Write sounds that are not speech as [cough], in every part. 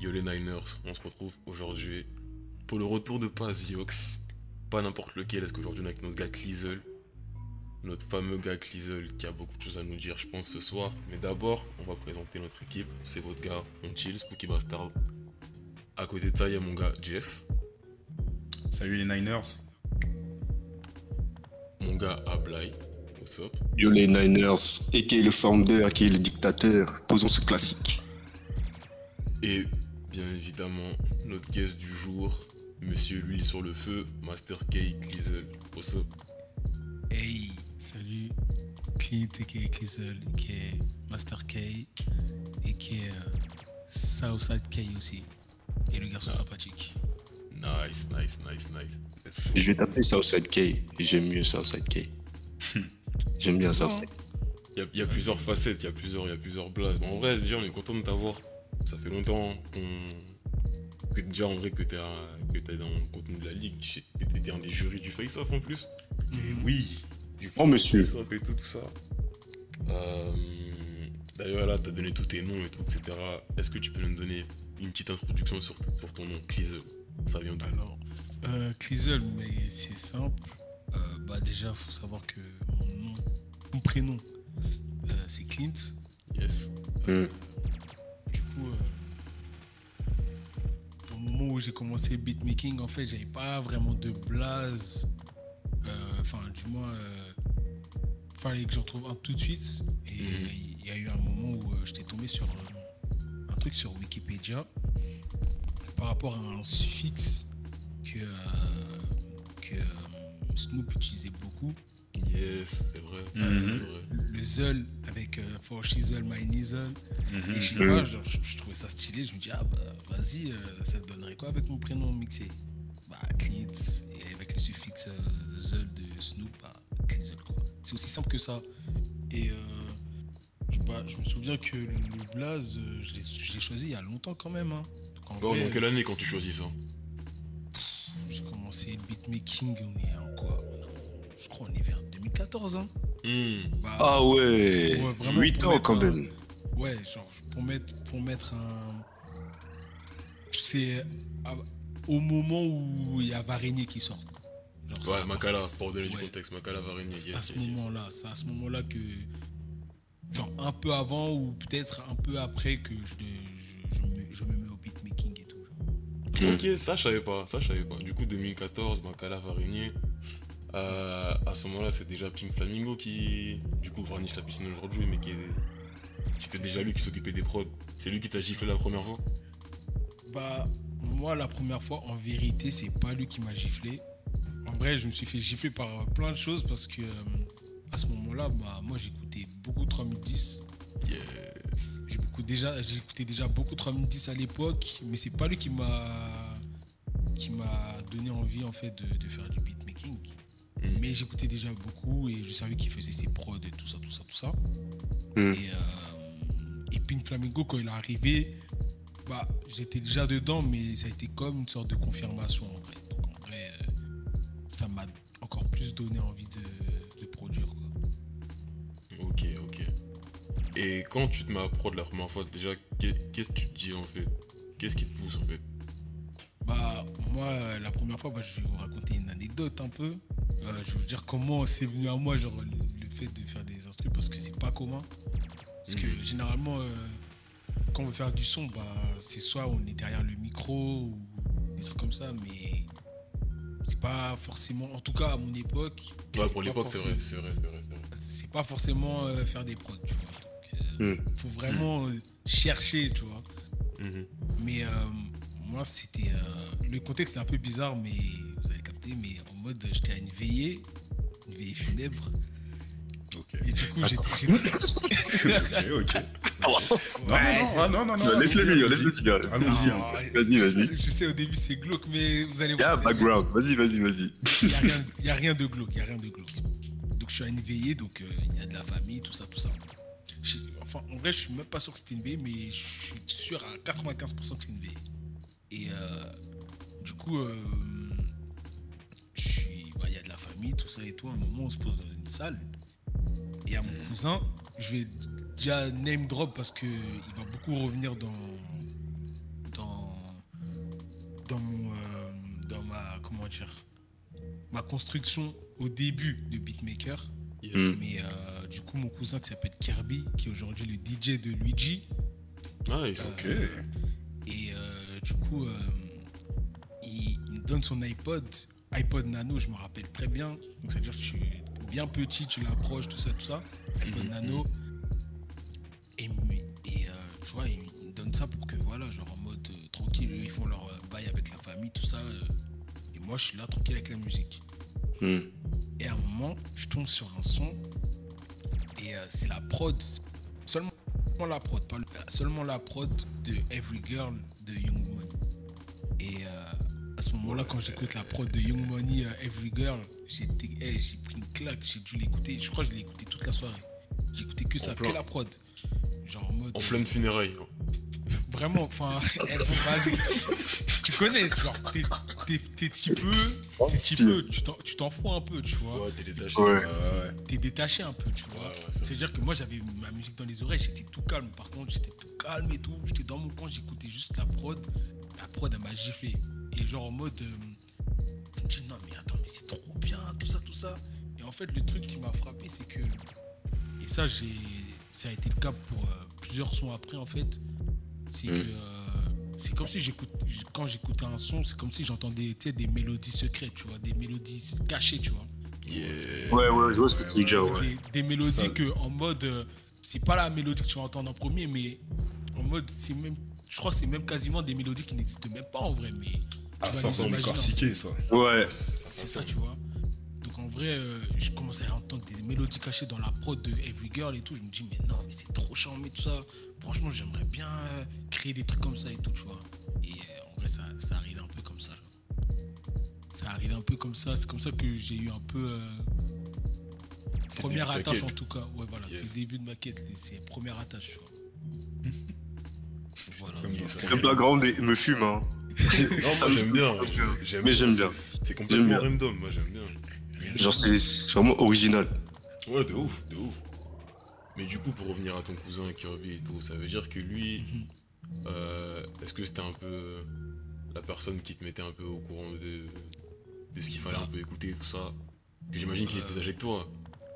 Yo les Niners, on se retrouve aujourd'hui pour le retour de Paziox. Pas n'importe lequel, est-ce qu'aujourd'hui on est avec notre gars Clisel. Notre fameux gars Clisel qui a beaucoup de choses à nous dire, je pense, ce soir. Mais d'abord, on va présenter notre équipe. C'est votre gars, on chill, Spooky Bastard. À côté de ça, il y a mon gars Jeff. Salut les Niners. Mon gars Ablai. What's up? Yo les Niners, et qui est le founder, qui est le dictateur, posons ce classique. Et bien évidemment, notre guest du jour, Monsieur L'huile sur le feu, Master K Clisel. What's up? Hey, salut. Clint aka Clizzle, qui est Master K, et qui est Southside K aussi. Et le garçon sympathique. Nice, nice, nice, nice. Je vais t'appeler Southside K, j'aime mieux Southside K. j'aime bien Southside. Il y a, il y a plusieurs facettes, il y a plusieurs, il y a plusieurs blases. Mais en vrai, déjà, on est content de t'avoir. Ça fait longtemps qu'on. Que déjà, en vrai, que t'es que t'es dans le contenu de la ligue. Que t'étais un des jurys du face-off en plus. Et oui. Du Oh, monsieur. face-off et tout, tout ça. Euh, D'ailleurs, là, t'as donné tous tes noms et tout, etc. Est-ce que tu peux nous donner une petite introduction sur, sur ton nom, Clisel Ça vient d'où? Alors, euh, mais c'est simple. Euh, bah déjà, faut savoir que mon nom, mon prénom, euh, c'est Clint. Yes. Hmm. Du coup, euh, au moment où j'ai commencé le beatmaking, en fait, j'avais pas vraiment de blaze. Euh, Enfin, du moins, euh, fallait que j'en trouve un tout de suite. Et il y a eu un moment où j'étais tombé sur un truc sur Wikipédia par rapport à un suffixe que, que Snoop utilisait beaucoup. Yes, mhm. c'est vrai. Le Zeul avec euh, For My Nizzle. Mhm. Et chez moi, je, trouvais ça stylé. Je me dis, ah bah vas-y, euh, ça te donnerait quoi avec mon prénom mixé? Bah, Clitz. Et avec le suffixe euh, de Snoop, bah, quoi. C'est aussi simple que ça. Et euh, je, bah, je, me souviens que le, Blaze, euh, je l'ai choisi il y a longtemps quand même. Hein. Donc, oh, quelle année quand tu choisis ça? J'ai commencé le beatmaking, on est en quoi Je crois en hiver 14 ans. Hmm. Bah, ah ouais, 8 ans quand même. Ouais, genre pour mettre, pour mettre un. C'est au moment où il y a Varigny qui sort. Ouais, Makala, pour donner du contexte, Makala Varigny. C'est à, ce yes, yes, yes. c'est à ce moment-là que. Genre un peu avant ou peut-être un peu après que je, je, me, je me mets au beatmaking et tout. Ok, hmm. ça je savais pas, ça je savais pas. Du coup 2014, Makala Varigny. Euh, à ce moment-là, c'est déjà Pink Flamingo qui, du coup, varniche la piscine aujourd'hui, mais qui est... C'était déjà lui qui s'occupait des prods. C'est lui qui t'a giflé la première fois? Bah, moi, la première fois, en vérité, c'est pas lui qui m'a giflé. En vrai, je me suis fait gifler par plein de choses parce que euh, à ce moment-là, bah, moi, j'écoutais beaucoup 3010. Yes. J'ai beaucoup déjà, j'écoutais déjà beaucoup 3010 à l'époque, mais c'est pas lui qui m'a qui m'a donné envie en fait de, de faire du beatmaking. Mm. Mais j'écoutais déjà beaucoup et je savais qu'il faisait ses prods et tout ça, tout ça, tout ça. Mm. Et, euh, et Pink Flamingo, quand il est arrivé, bah, j'étais déjà dedans, mais ça a été comme une sorte de confirmation en vrai. Donc en vrai, euh, ça m'a encore plus donné envie de, de produire. Quoi. Ok, ok. Et quand tu te mets à prod la première fois, déjà, qu'est- qu'est-ce que tu te dis en fait? Qu'est-ce qui te pousse en fait? Bah, moi, la première fois, bah, je vais vous raconter une anecdote un peu. Euh, je vous dire comment c'est venu à moi, genre le, fait de faire des instruments, parce que c'est pas commun. Parce que Mhm. généralement, euh, quand on veut faire du son, bah, c'est soit on est derrière le micro ou des trucs comme ça, mais c'est pas forcément, en tout cas à mon époque. Ouais, pour l'époque, c'est vrai, c'est vrai, c'est vrai, c'est pas forcément euh, faire des prods, tu vois. Donc, Hmm. faut vraiment chercher, tu vois. Mhm. Mais moi, c'était. le contexte est un peu bizarre, mais mais en mode, j'étais à une veillée, une veillée funèbre. Ok. Et du coup, j'étais. [laughs] Ok, ok. [laughs] Non, Ouais, non, non, non, non, non. Laisse-le finir, laisse-le allons-y. finir. Allons-y. Hein. Vas-y, vas-y. Je, sais, au début, c'est glauque, mais vous allez Y'a un voir. c'est- background, vas-y, vas-y, vas-y. Il n'y a, rien- il y a rien de glauque, il n'y a rien de glauque. Donc je suis à une veillée, donc euh, il y a de la famille, tout ça, tout ça. Enfin, en vrai, je suis même pas sûr que c'était une veillée, mais je suis sûr à 95% que c'est une veillée. Et euh, du coup, euh, il y a de la famille, tout ça et tout. À un moment, on se pose dans une salle. Et à mon mm. cousin, je vais déjà name drop parce qu'il va beaucoup revenir dans, dans, dans, mon, euh, dans ma, comment dire, ma construction au début de Beatmaker. Mais mm. euh, du coup, mon cousin qui s'appelle Kirby, qui est aujourd'hui le DJ de Luigi. Nice, euh, ok. Et euh, du coup, il, me donne son iPod iPod Nano, je me rappelle très bien. Donc, c'est-à-dire que tu es bien petit, tu l'approches, tout ça, tout ça. iPod Mhm, Nano. Et, et euh, tu vois, il il me donne ça pour que, voilà, genre en mode euh, tranquille, eux, ils font leur euh, bail avec la famille, tout ça. euh, et moi, je suis là tranquille avec la musique. Hmm. Et à un moment, je tombe sur un son. Et c'est la prod. Seulement la prod. Pas le- seulement la prod de Every Girl de Young Money. Et à ce moment-là, quand j'écoute la prod de Young Money, euh, Every Girl, j'étais, eh, j'ai pris une claque. J'ai dû l'écouter. Je crois que je l'ai écouté toute la soirée. J'ai écouté que ça, plein. que la prod. Genre en mode. En pleine funérailles. [laughs] Vraiment, enfin, eh, bon, vas-y. [laughs] tu connais, genre, t'es, t'es, t'es petit peu, t'es petit peu, tu t'en, tu t'en fous un peu, tu vois. Ouais, t'es détaché. Ouais. t'es détaché un peu, tu vois. Ouais, ouais, ça. C'est-à-dire que moi, j'avais ma musique dans les oreilles, j'étais tout calme. Par contre, j'étais tout calme et tout. J'étais dans mon coin, j'écoutais juste la prod. La prod, elle m'a giflé. Et genre en mode, euh, je me dis non, mais attends, mais c'est trop bien, tout ça, tout ça. Et en fait, le truc qui m'a frappé, c'est que, et ça, j'ai, ça a été le cas pour euh, plusieurs sons après, en fait. C'est Mm. que, euh, c'est comme si j'écoute, quand j'écoutais un son, c'est comme si j'entendais, tu sais, des mélodies secrètes, tu vois, des mélodies cachées, tu vois. Yeah. Ouais, ouais, je vois ce que tu dis déjà, ouais. Des, des mélodies Ça- que en mode euh, c'est pas la mélodie que tu vas entendre en premier mais en mode c'est même je crois que c'est même quasiment des mélodies qui n'existent même pas en vrai mais Ah, ça en décortiqué, ça. Ouais. Ça, c'est ça, ça tu vois donc en vrai euh, je commençais à entendre des mélodies cachées dans la prod de Every Girl et tout je me dis mais non mais c'est trop charmé tout ça franchement j'aimerais bien euh, créer des trucs comme ça et tout tu vois et euh, en vrai ça, ça arrive un peu comme ça genre. ça arrive un peu comme ça c'est comme ça que j'ai eu un peu euh, Première attache en tout cas. Ouais, voilà, Yes. c'est le début de ma quête. C'est première attache, tu vois. [laughs] voilà. Comme ça, Le background me fume, hein. Non, moi j'aime bien. J'aime Mais j'aime bien. C'est complètement random, moi j'aime bien. Genre, c'est vraiment original. Ouais, de ouf, de ouf. Mais du coup, pour revenir à ton cousin Kirby et tout, ça veut dire que lui, euh, est-ce que c'était un peu la personne qui te mettait un peu au courant de, de ce qu'il fallait un peu écouter et tout ça? Que j'imagine qu'il est plus âgé que toi.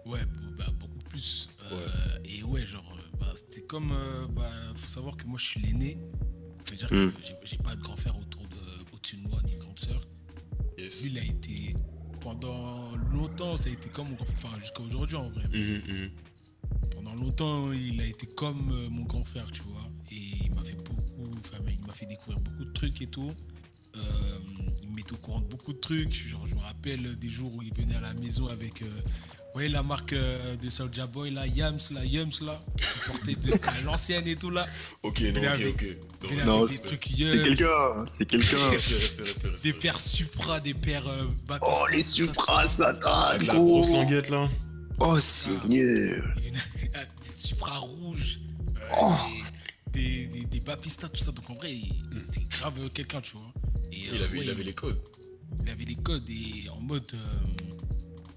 Ouais, bah, beaucoup plus. Euh, Et ouais, genre, euh, bah, c'était comme. euh, bah, faut savoir que moi, je suis l'aîné. C'est-à-dire Mm. que j'ai- j'ai pas de grand frère autour de, au-dessus de moi, ni grande sœur. Yes. Lui, il a été. Pendant longtemps, ça a été comme mon grand frère. Enfin, jusqu'à aujourd'hui, en vrai. Mhm, mhm. Pendant longtemps, il a été comme euh, mon grand frère, tu vois. Et il m'a fait beaucoup, enfin, il m'a fait découvrir beaucoup de trucs et tout. Euh, il me mettait au courant de beaucoup de trucs. Genre, je me rappelle des jours où il venait à la maison avec, euh, vous voyez la marque euh, de Soulja Boy, là, Yams, là, Yums, là, qui portait de, à l'ancienne et tout, là. Ok, non, ok, avait- ok. Il Non, des c'est- trucs C'est Yums, quelqu'un, c'est quelqu'un. [laughs] Respect, respect, respect, des paires Supra, des paires euh, Oh, les Supra, ça. Satan, Avec la gros. grosse languette là. Oh, Seigneur. Avec des Supra rouges, euh, Oh. des, des, des Bapista, tout ça. Donc en vrai, c'est grave euh, quelqu'un, tu vois. Et, Il euh, avait, ouais, il avait les codes. il avait les codes et en mode. euh,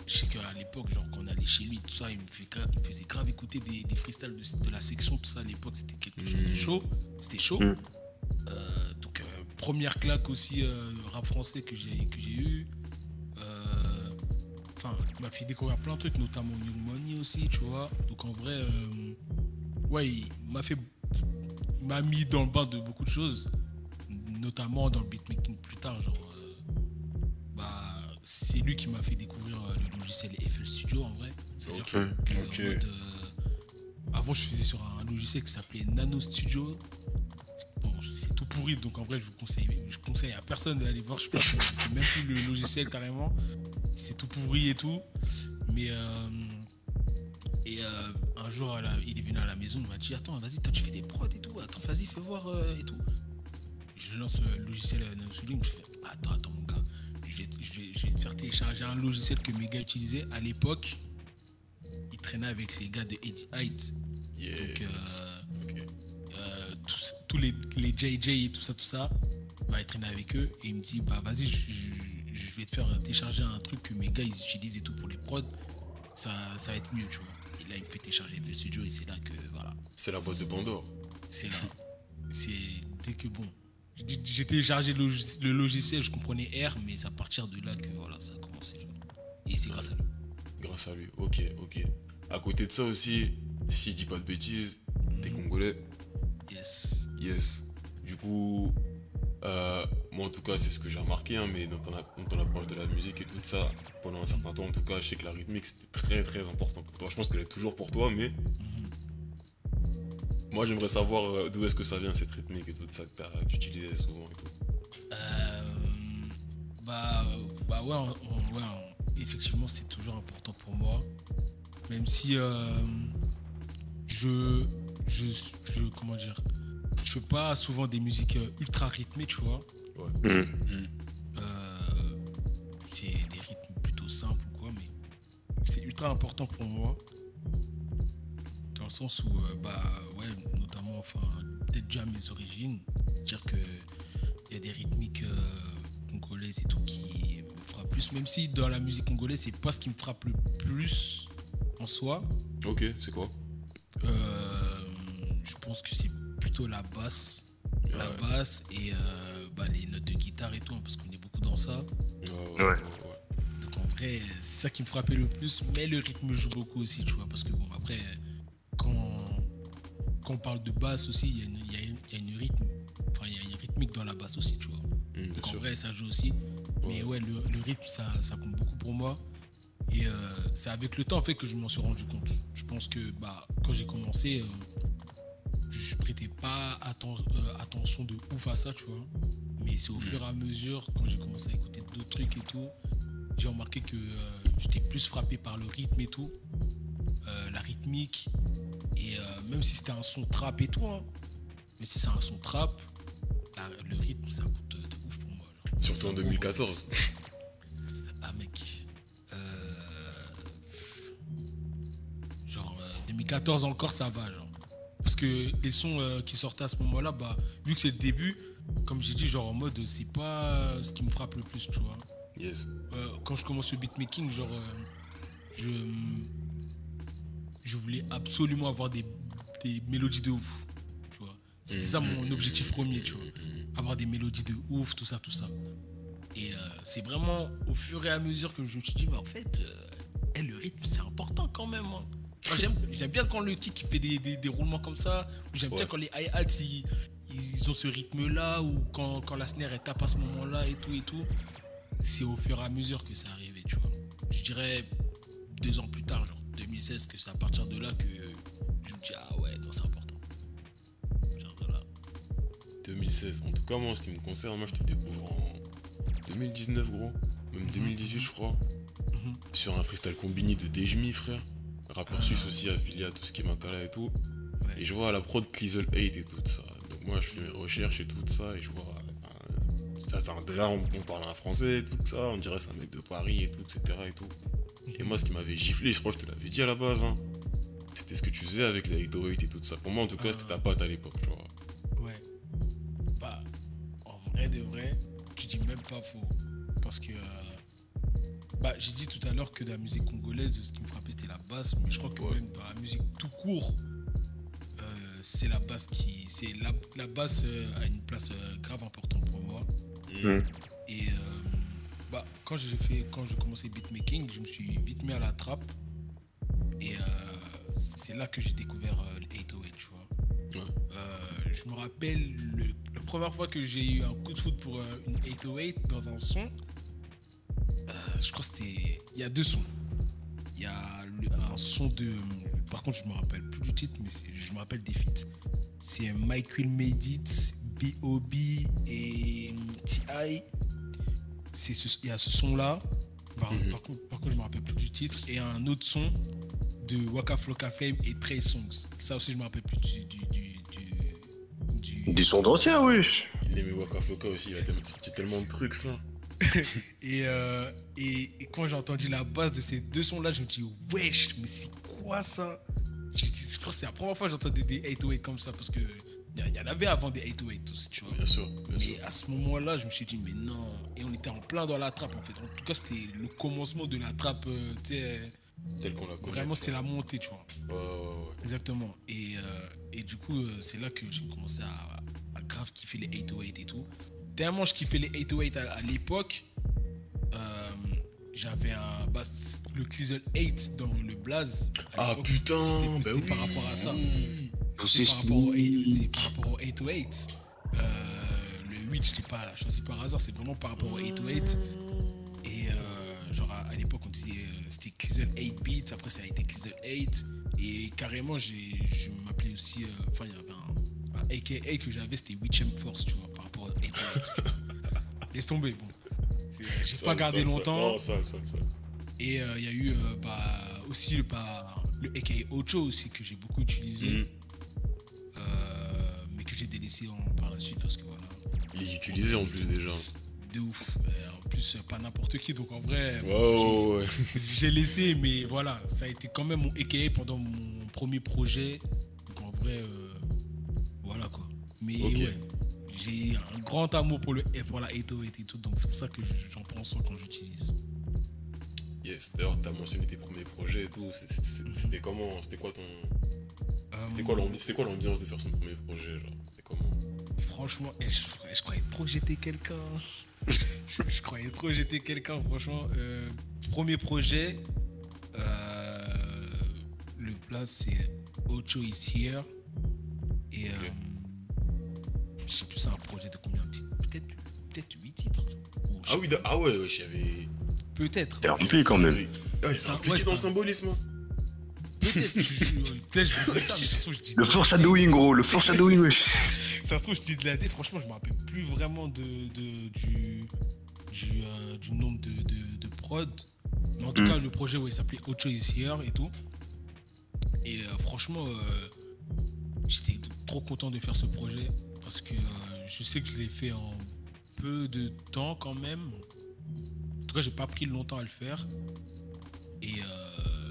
je sais qu'à l'époque, genre, quand on allait chez lui, tout ça, il me, fait il me faisait grave écouter des, des freestyles de, de la section, tout ça. À l'époque, c'était quelque chose de Mm. chaud. C'était chaud. Mm. Euh, donc, euh, première claque aussi, euh, rap français que j'ai que j'ai eu. Euh, Enfin, il m'a fait découvrir plein de trucs, notamment Young Money aussi, tu vois. Donc, en vrai, euh, ouais, il m'a fait. Il m'a mis dans le bain de beaucoup de choses, notamment dans le beatmaking plus tard, genre. euh, bah, c'est lui qui m'a fait découvrir euh, le logiciel FL Studio en vrai. C'est-à-dire Ok. que, en Ok. mode, euh, avant, je faisais sur un logiciel qui s'appelait Nano Studio. Bon, c'est tout pourri, donc en vrai, je vous conseille, je conseille à personne d'aller voir. Je pense que même plus le logiciel carrément. C'est tout pourri et tout. Mais euh, et euh, un jour, la- il est venu à la maison, il m'a dit Attends, vas-y, toi tu fais des prods et tout. Attends, vas-y, fais voir euh, et tout. Je lance le logiciel euh, Studio, il me fait Attends, attends, mon gars, je vais, je, vais, je vais te faire télécharger un logiciel que mes gars utilisaient à l'époque. Ils traînaient avec les gars de Eddie Height. Yeah. Donc, euh, euh, tous, tous les, les JJ et tout ça, tout ça, bah, il traînait avec eux et il me dit bah vas-y, je, je- je vais te faire télécharger un truc que mes gars ils utilisent et tout pour les prods, ça, ça va être mieux, tu vois. Et là, il me fait télécharger le studio et c'est là que voilà, C'est la boîte de Pandore. c'est là. C'est dès que bon, j'ai téléchargé le, logiciel, je comprenais R, mais c'est à partir de là que voilà, ça a commencé. Et c'est grâce à lui. Grâce à lui. Ok, ok. À côté de ça aussi, si je dis pas de bêtises, t'es congolais. Yes. Yes. Du coup, euh, moi en tout cas, c'est ce que j'ai remarqué, hein, mais dans ton, dans ton approche de la musique et tout ça, pendant un certain temps, en tout cas, je sais que la rythmique c'était très très important pour toi. Je pense qu'elle est toujours pour toi, mais moi j'aimerais savoir euh, d'où est-ce que ça vient cette rythmique et tout ça que tu utilisais souvent et tout. Euh, bah, bah ouais, on- on- ouais, on- effectivement, c'est toujours important pour moi. Même si euh, je, je, je, comment dire, je fais pas souvent des musiques ultra rythmées, tu vois. Hmm. Euh, c'est des rythmes plutôt simples ou quoi, mais c'est ultra important pour moi. Dans le sens où, euh, bah ouais, notamment, enfin, peut-être déjà à mes origines, dire que il y a des rythmiques euh, congolaises et tout qui me frappent plus, même si dans la musique congolaise, c'est pas ce qui me frappe le plus en soi. Ok, c'est quoi? Euh, je pense que c'est plutôt la basse, la basse et euh, bah, les notes de guitare et tout, hein, parce qu'on est beaucoup dans ça. Ouais, ouais, Ouais. ouais, ouais. Donc en vrai, c'est ça qui me frappait le plus, mais le rythme joue beaucoup aussi, tu vois, parce que bon, après, quand, quand on parle de basse aussi, il y, a une- il y a une- il y a une rythme, enfin, il y a une rythmique dans la basse aussi, tu vois. Donc en sûr. vrai, ça joue aussi. Mais ouais, le, le rythme, ça, ça compte beaucoup pour moi. Et euh, c'est avec le temps en fait que je m'en suis rendu compte. Je pense que bah, quand j'ai commencé, euh, je prêtais pas atten- euh, attention de ouf à ça, tu vois. Mais c'est au fur et à mesure, quand j'ai commencé à écouter d'autres trucs et tout, j'ai remarqué que euh, j'étais plus frappé par le rythme et tout, la rythmique. Et euh, même si c'était un son trap et tout, hein, même si c'est un son trap, la- le rythme, ça compte de, de ouf pour moi. Surtout en compte, 2014. fait. Ah mec. Euh, Genre euh, 2014 encore ça va genre. Parce que les sons euh, qui sortaient à ce moment-là, bah vu que c'est le début, comme j'ai dit, genre en mode c'est pas ce qui me frappe le plus, tu vois. Yes. Euh, quand je commence le beatmaking, genre euh, je je voulais absolument avoir des, des mélodies de ouf, tu vois. C'était ça mon objectif premier, tu vois. Avoir des mélodies de ouf, tout ça, tout ça. Et euh, c'est vraiment au fur et à mesure que je me suis dit, bah, en fait, euh, eh, le rythme, c'est important quand même. hein. J'aime, bien quand le kick il fait des, des, des roulements comme ça. J'aime bien quand les hi-hats ils, ils ont ce rythme-là. Ou quand, quand la snare elle tape à ce moment-là et tout et tout. C'est au fur et à mesure que ça arrivait, tu vois. Je dirais deux ans plus tard, genre 2016, que c'est à partir de là que je me dis, ah ouais, non, c'est important. Genre de là. 2016. En tout cas, moi, en ce qui me concerne, moi, je te découvre en 2019, gros. Même 2018, je crois. Mhm. Sur un freestyle combiné de Dejmi, frère. Rappeur suisse aussi, affilié à tout ce qui est Makala et tout. Ouais. Et je vois la prod Clisel 8 et tout ça. Donc, moi, je fais mes recherches et tout ça. Et je vois. ça, ça, déjà, on, on parle un français et tout ça. On dirait c'est un mec de Paris et tout, etc. Et, tout. Et moi, ce qui m'avait giflé, je crois que je te l'avais dit à la base, hein, c'était ce que tu faisais avec les 808 et tout ça. Pour moi, en tout cas, c'était ta patte à l'époque, tu vois. Ouais. Bah, en vrai de vrai, tu dis même pas faux. Parce que. euh, bah, j'ai dit tout à l'heure que dans la musique congolaise, ce qui me frappait, c'était la basse. Mais je crois que Ouais. même dans la musique tout court, euh, c'est la basse qui. C'est la, la basse euh, a une place euh, grave importante pour moi. Mm. Et euh, bah, quand j'ai fait, quand j'ai commencé beatmaking, je me suis vite mis à la trappe. Et euh, c'est là que j'ai découvert euh, le 808, tu vois. Ouais. Euh, je me rappelle le- la première fois que j'ai eu un coup de foot pour euh, une 808 dans un son. je crois que c'était. Il y a deux sons. Il y a le- un son de. Par contre, je me rappelle plus du titre, mais je me rappelle des feats. C'est Mike Will Made It, B.O.B. et T.I. C'est ce- Il y a ce son-là. Par, Mhm. par contre, par contre, je me rappelle plus du titre. Et un autre son de Waka Flocka Flame et Trey Songs. Ça aussi, je me rappelle plus du. du, du, du- du- Des sons d'anciens, wesh. Il aimait Waka Flocka aussi, il a tellement- sorti tellement de trucs là. [laughs] Et, euh, et, et quand j'ai entendu la base de ces deux sons-là, je me dis, wesh, mais c'est quoi ça? J'ai dit, Je crois que c'est la première fois que j'entendais des 808 comme ça, parce que il y, en avait avant des 808 aussi, tu vois. Bien sûr, bien sûr. Mais à ce moment-là, je me suis dit, mais non. Et on était en plein dans la trappe, en fait. En tout cas, c'était le commencement de la trappe, euh, tu sais. Tel qu'on la connaît. Vraiment, c'était la montée, tu vois. Ouais. Exactement. Et, euh, et du coup, euh, c'est là que j'ai commencé à, grave kiffé les 808 et tout. Tellement je kiffais les 808 à, à l'époque, euh, j'avais un bah, le Clisel 8 dans le Blaze. à Ah putain, bah oui. par rapport à ça. Vous C'est par, rapport au eight- c'est explique. par rapport au 808. Euh, le 8, je l'ai pas choisi par hasard, c'est vraiment par rapport au 808. Et euh, genre à, à l'époque, on disait euh, c'était Clisel 8 bits, après ça a été Clisel 8. Et carrément, j'ai, je m'appelais aussi. Enfin, il y avait un, un AKA que j'avais, c'était Witchem Force, tu vois, par rapport au 808. [laughs] Laisse tomber, bon. J'ai pas gardé ça, longtemps. Ça, ça. Et euh, il y a eu bah, aussi le, bah, le AKA Ocho aussi que j'ai beaucoup utilisé. Mhm. Euh, mais que j'ai délaissé en- par la suite parce que voilà, Il est utilisé en plus déjà. de ouf. Euh, en plus, euh, pas n'importe qui, donc en vrai, ouais. [laughs] j'ai- laissé, mais voilà, ça a été quand même mon AKA pendant mon premier projet. Donc en vrai, voilà quoi. Mais ouais, j'ai un grand amour pour, le, pour la 808 et tout, donc c'est pour ça que je- j'en prends soin quand j'utilise. Yes, d'ailleurs, t'as mentionné tes premiers projets et tout. C'était comment? C'était quoi ton. C'était quoi l'ambi- c'était quoi l'ambiance de faire son premier projet genre? C'était comment? Franchement, eh, je, je croyais trop que j'étais quelqu'un. je, [laughs] je croyais trop que j'étais quelqu'un, franchement. Euh, premier projet, euh, le plat c'est Ocho is here. Et Ok. euh, je sais plus, c'est un projet de combien de titres? Peut-être peut-être 8 titres. Ou Ah oui, ah ouais, ouais, j'avais. Peut-être. T'es rempli quand même. Ouais, c'est C'est un- impliqué ouais, dans le un- symbolisme. Peut-être. Peut-être je dis ça, mais ça se trouve, je dis Le foreshadowing, gros, le foreshadowing, wesh. [laughs] Ça se trouve, je dis de la D, franchement, je me rappelle plus vraiment de, de- du, du, euh, du nombre de, de, de prod. Mais en tout Mm. cas, le projet, ouais, il s'appelait Ocho is Here et tout. Et euh, franchement, euh, j'étais trop content de faire ce projet parce que euh, je sais que je l'ai fait en peu de temps quand même. En tout cas, j'ai pas pris longtemps à le faire. Et, euh, et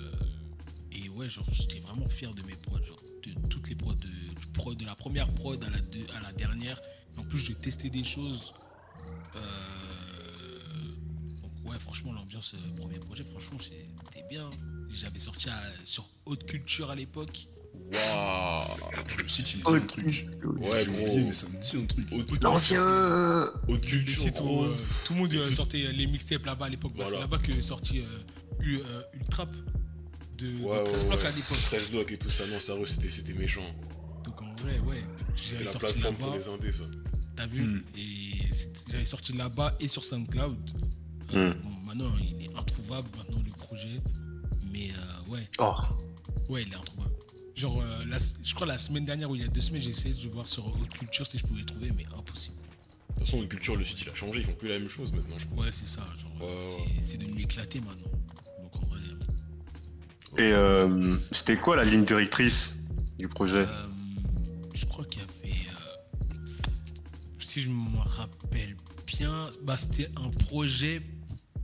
ouais, genre, j'étais vraiment fier de mes prods, genre, de toutes les prods, de, du prod, de la première prod à la, deux- à la dernière. En plus, je testais des choses. Euh, donc ouais, franchement, l'ambiance euh, premier projet, franchement, c'était bien. J'avais sorti à- sur Haute Culture à l'époque. Waouh Le site, il me dit un truc. Ouais, J'ai gros. oublié, mais ça me dit un truc. Haute- L'ancien. Haute culture, gros. euh, tout le monde sortait les mixtapes là-bas à l'époque. Bah. C'est là-bas que sorti U- Ultrap de, de Ouais, ouais, 13 blocs ouais. à l'époque. 13 blocs et tout ça, non, sérieux, c'était c'était méchant. Donc en vrai, ouais. C'était la plateforme pour les indés, ça. T'as vu Hmm. Et j'avais sorti là-bas et sur SoundCloud. Hmm. Euh, bon, maintenant, il est introuvable, maintenant, le projet. Mais euh, ouais, Oh. ouais, il est introuvable. Genre, euh, la- je crois la semaine dernière ou il y a deux semaines, j'ai essayé de voir sur Haute Culture si je pouvais le trouver, mais impossible. De toute façon, Haute culture, le site, il a changé. Ils font plus la même chose maintenant, je crois. Ouais, c'est ça. Genre, Ouais, ouais. c'est- c'est devenu éclaté maintenant. Et euh, c'était quoi la ligne directrice du projet Euh, je crois qu'il y avait. euh, si je me rappelle bien, bah, c'était un projet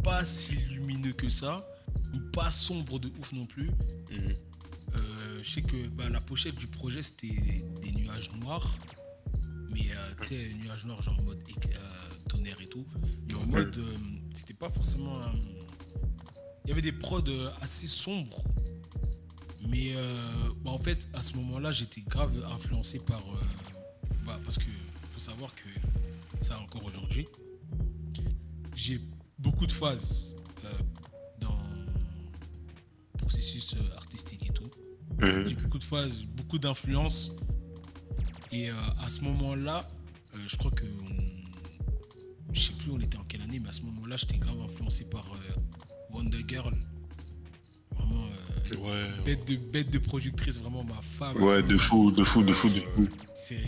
pas si lumineux que ça, ou pas sombre de ouf non plus. Mhm. Je sais que bah, la pochette du projet c'était des nuages noirs, mais tu sais, nuages noirs genre en mode tonnerre et tout. Mais en mode, c'était pas forcément. un- Il y avait des prods euh, assez sombres, mais euh, bah, en fait, à ce moment-là, j'étais grave influencé par. euh, bah, parce que faut savoir que ça encore aujourd'hui, j'ai beaucoup de phases euh, dans le processus artistique et tout. Mhm. J'ai beaucoup de phases, beaucoup d'influence. Et à ce moment-là, je crois que. on- Je sais plus on était en quelle année, mais à ce moment-là, j'étais grave influencé par Wonder Girl. Vraiment, euh, Ouais. bête, de, bête de productrice, vraiment ma femme. Ouais, de fou, de fou, de fou, de fou. C'est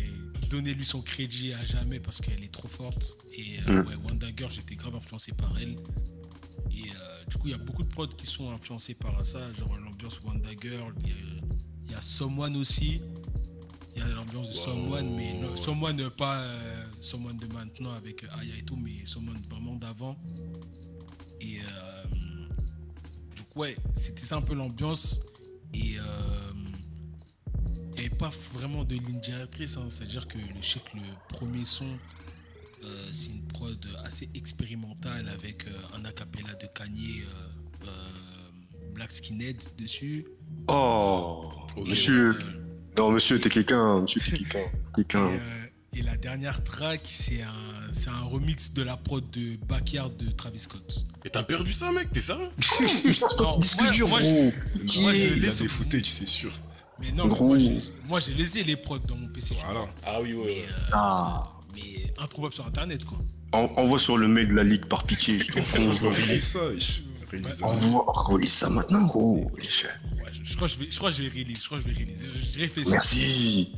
donner lui son crédit à jamais parce qu'elle est trop forte. Et euh, Mm. ouais, Wonder Girl, j'étais grave influencé par elle. Et euh, du coup, il y a beaucoup de prods qui sont influencés par ça, genre l'ambiance Wonder Girl. Il y a- il y, a Someone aussi. Il y a l'ambiance de Wow. Someone, mais Someone pas euh, Someone de maintenant avec Aya et tout, mais Someone vraiment d'avant. Et euh, du coup, ouais, c'était ça un peu l'ambiance. Et euh, il n'y avait pas vraiment de ligne directrice, hein. c'est-à-dire que je sais que le premier son, euh, c'est une prod assez expérimentale avec euh, un acapella de Kanye, euh, Black Skinhead dessus. Oh, monsieur. Non, monsieur, t'es quelqu'un. Monsieur, t'es quelqu'un. Quelqu'un. Euh, Et la dernière track, c'est un, c'est un remix de la prod de Backyard de Travis Scott. Et t'as perdu ça, mec T'es sérieux? [laughs] Gros. je- moi, je Il a des footage, c'est sûr. Mais non, mais Gros. moi, j'ai- moi j'ai laissé les prods dans mon PC. Voilà. Ah oui, ouais, ouais. Ah. Mais introuvable sur internet quoi. En- Envoie sur le mail de la ligue par pitié. Je vais réaliser ça, ça maintenant, gros. Je, crois que je vais, je crois que je vais réaliser. Je crois que je vais réaliser. Je, je réfléchis. Merci.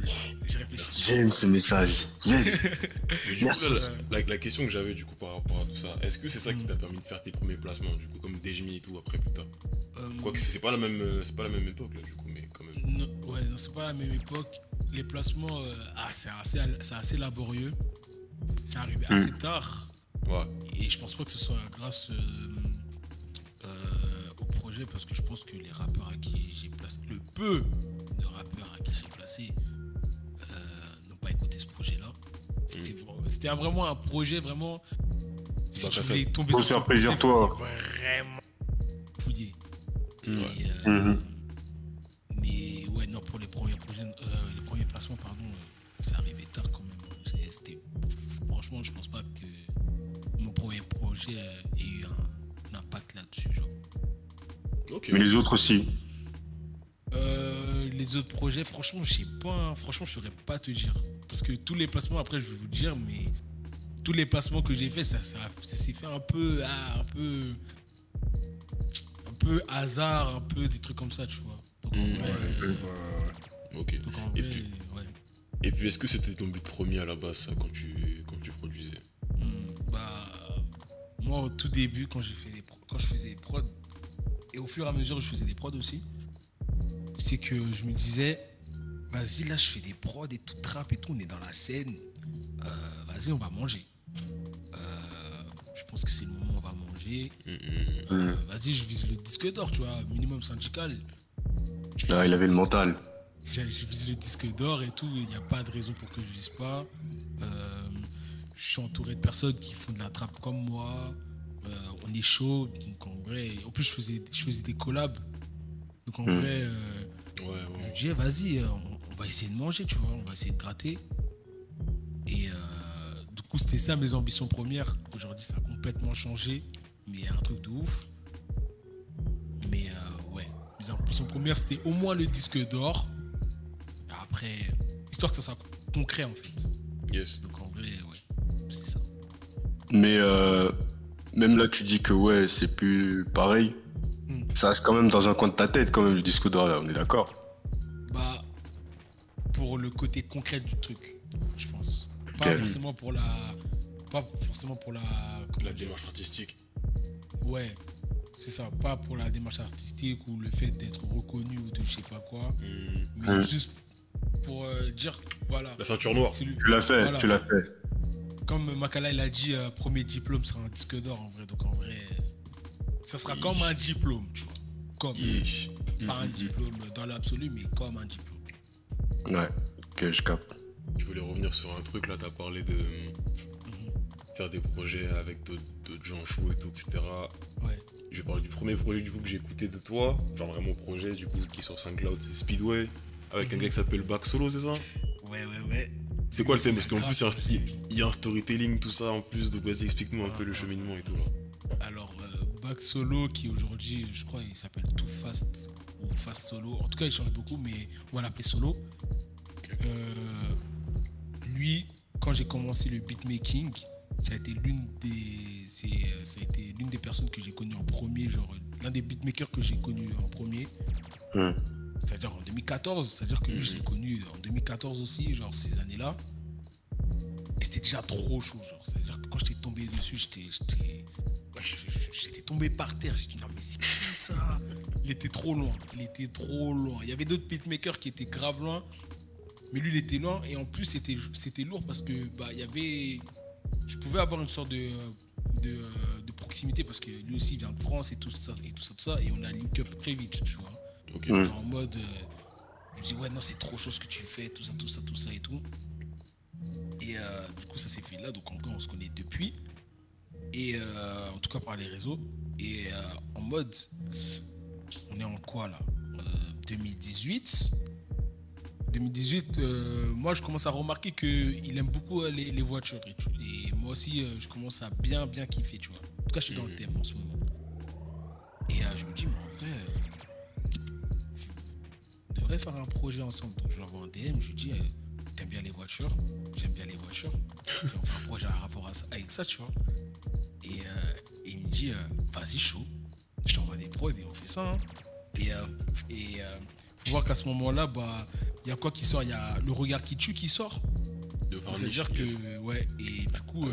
Je réfléchis. J'aime ce message. Merci. coup, là, la, la- la question que j'avais du coup par rapport à tout ça, est-ce que c'est ça qui t'a permis de faire tes premiers placements, du coup, comme Dejmi et tout après plus tard? Euh, Quoique c'est pas la même, euh, c'est pas la même époque là, du coup, mais quand même. non, ouais, non, c'est pas la même époque. Les placements, euh, ah, c'est assez, c'est assez laborieux. C'est arrivé assez tard. Ouais. Et je pense pas que ce soit grâce euh, projet parce que je pense que les rappeurs à qui j'ai placé, le peu de rappeurs à qui j'ai placé, euh, n'ont pas écouté ce projet-là. C'était un- vraiment un projet vraiment. Si tu ça, voulais tomber sur plaisir, toi. Vraiment. Et, euh, Mhm. Mais ouais, non, pour les premiers projets, euh, les premiers placements, pardon, c'est arrivé tard quand même. C'est- C'était, franchement, je pense pas que mon premier projet ait eu un, un impact là-dessus. Genre. Mais les autres aussi. Euh, les autres projets, franchement, je sais pas. Franchement, je saurais pas te dire. Parce que tous les placements, après, je vais vous dire, mais tous les placements que j'ai fait, ça, ça, ça s'est fait un peu, ah, un peu, un peu hasard, un peu des trucs comme ça, tu vois. Donc, Mm, vrai, Ouais, euh, ouais. Ok. donc, en Et vrai, puis- ouais. Et puis est-ce que c'était ton but premier à la base, ça, quand tu, quand tu produisais? Hmm, Bah, moi, au tout début, quand, j'ai fait les quand je faisais les prods, et au fur et à mesure, je faisais des prods aussi, c'est que je me disais, vas-y, là, je fais des prods et tout, trap et tout, on est dans la scène, euh, vas-y, on va manger. Euh, je pense que c'est le moment où on va manger. Euh, vas-y, je vise le disque d'or, tu vois, minimum syndical. Ah, il avait le mental. Je vise le disque d'or et tout, il n'y a pas de raison pour que je vise pas. Je suis entouré de personnes qui font de la trappe comme moi. Euh, on est chaud, donc en vrai. En plus, je faisais, je faisais des collabs. Donc en Hmm. vrai, euh, Ouais, je ouais. me disais, vas-y, euh, on, on va essayer de manger, tu vois, on va essayer de gratter. Et euh, du coup, c'était ça mes ambitions premières. Aujourd'hui, ça a complètement changé, mais il y a un truc de ouf. Mais euh, ouais, mes ambitions premières, c'était au moins le disque d'or. Après, histoire que ça soit concret en fait. Yes. Donc en vrai, ouais, c'est ça. Mais euh, même là, tu dis que ouais, c'est plus pareil. Hmm. Ça reste quand même dans un coin de ta tête, quand même, le disque d'or, là, on est d'accord. Bah, pour le côté concret du truc, je pense. Pas forcément pour la. Pas forcément pour la. La démarche artistique. Ouais, c'est ça. Pas pour la démarche artistique ou le fait d'être reconnu ou de je sais pas quoi. Mm. Mais Hum. juste pour euh, dire, voilà. La ceinture noire. c'est lui. Tu l'as fait, Voilà. tu l'as fait. Comme Makala il a dit, euh, premier diplôme sera un disque d'or en vrai. Donc en vrai, ça sera comme un diplôme, tu vois. Comme. Ish. Pas un Mm, mm, mm. diplôme dans l'absolu, mais comme un diplôme. Ouais, ok, je capte. Je voulais revenir sur un truc là, t'as parlé de faire des projets avec d'autres gens chauds et tout, etc. Ouais. Je vais parler du premier projet du coup que j'ai écouté de toi, genre vraiment projet du coup qui est sur SoundCloud, c'est Speedway, avec un gars qui s'appelle Back Solo, c'est ça? Ouais, ouais, ouais. C'est quoi le thème Parce qu'en plus il y a un- y, a storytelling, tout ça en plus, donc vas-y explique-nous un peu le cheminement et tout là. Alors, euh, Back Solo, qui aujourd'hui, je crois, il s'appelle Too Fast ou Fast Solo. En tout cas, il change beaucoup, mais on va l'appeler Solo. Euh, lui, quand j'ai commencé le beatmaking, ça a été l'une des, c'est, euh, ça a été l'une des personnes que j'ai connues en premier, genre l'un des beatmakers que j'ai connu en premier. Hmm. C'est-à-dire en 2014, c'est-à-dire que lui, je l'ai connu en 2014 aussi, genre ces années-là. Et c'était déjà trop chaud, genre. C'est-à-dire que quand j'étais tombé dessus, j'étais. j'étais tombé par terre. J'ai dit non, mais c'est pas ça. Il était trop loin. Il était trop loin. Il y avait d'autres beatmakers qui étaient grave loin. Mais lui, il était loin. Et en plus, c'était c'était lourd parce que bah, il y avait. Je pouvais avoir une sorte de. De, de proximité parce que lui aussi il vient de France et tout ça et tout ça tout ça et on a link up très vite tu vois Mm. En mode. euh, je dis, ouais, non, c'est trop chaud ce que tu fais, tout ça, tout ça, tout ça et tout. Et euh, du coup, ça s'est fait là. Donc, en vrai, on se connaît depuis. Et euh, en tout cas, par les réseaux. Et euh, en mode. On est en quoi là? Euh, 2018. 2018, euh, moi je commence à remarquer qu'il aime beaucoup les, les voitures. Et, tout. Et moi aussi, je commence à bien, bien kiffer, tu vois. En tout cas, je suis dans le thème en ce moment. Et je me dis, mais en vrai, devrait faire un projet ensemble. Donc je lui envoie un DM, je lui dis, euh, t'aimes bien les voitures? J'aime bien les voitures. On fait un projet à rapport à ça, avec ça, tu vois. Et, euh, et il me dit, euh, vas-y, chaud. Je t'envoie des prods et on fait ça. hein. Et, euh, et euh, faut voir qu'à ce moment-là, bah, il y a quoi qui sort? Il y a le regard qui tue qui sort. De C'est-à-dire que, ouais, et du coup,